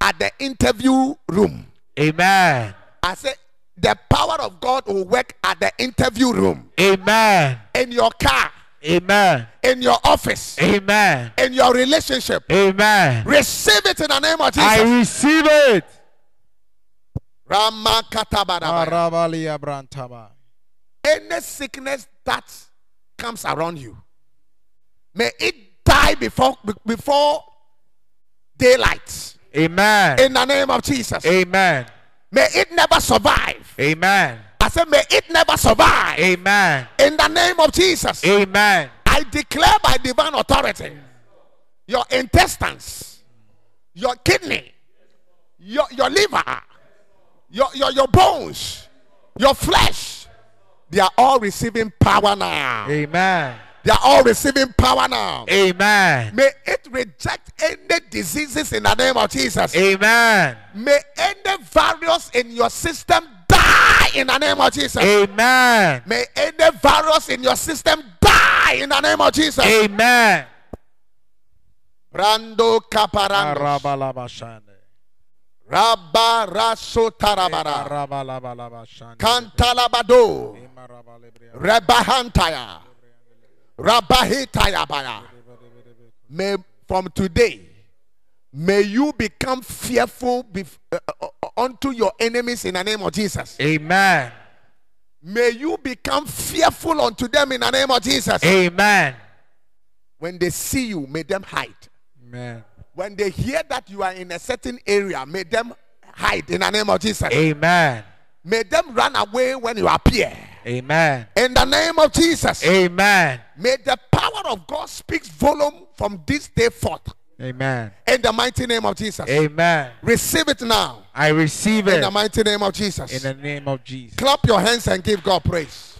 at the interview room. Amen. I say the power of God will work at the interview room, Amen. in your car, Amen. in your office, Amen. in your relationship. Amen. Receive it in the name of Jesus. I receive it. Ramakatabadabaya. Arabalia brantaba. Any sickness that comes around you, may it die before before daylight. Amen. In the name of Jesus. Amen. May it never survive. Amen. I said, may it never survive. Amen. In the name of Jesus. Amen. I declare by divine authority your intestines, your kidney, your, your liver, your, your, your bones, your flesh, they are all receiving power now. Amen. They are all receiving power now. Amen. May it reject any diseases in the name of Jesus. Amen. May any virus in your system die in the name of Jesus. Amen. May any virus in your system die in the name of Jesus. Amen. Rando kaparando. Rabba raso tarabara. Kantalabado. Rebahantaya. Rabahitayabaya. May from today, may you become fearful uh, uh, unto your enemies in the name of Jesus. Amen. May you become fearful unto them in the name of Jesus. Amen. When they see you, may them hide. Amen. When they hear that you are in a certain area, may them hide in the name of Jesus. Amen. May them run away when you appear. Amen. In the name of Jesus. Amen. May the power of God speak volume from this day forth Amen. In the mighty name of Jesus. Amen. Receive it now. I receive it. In the mighty name of Jesus. in the name of Jesus. Clap your hands and give God praise.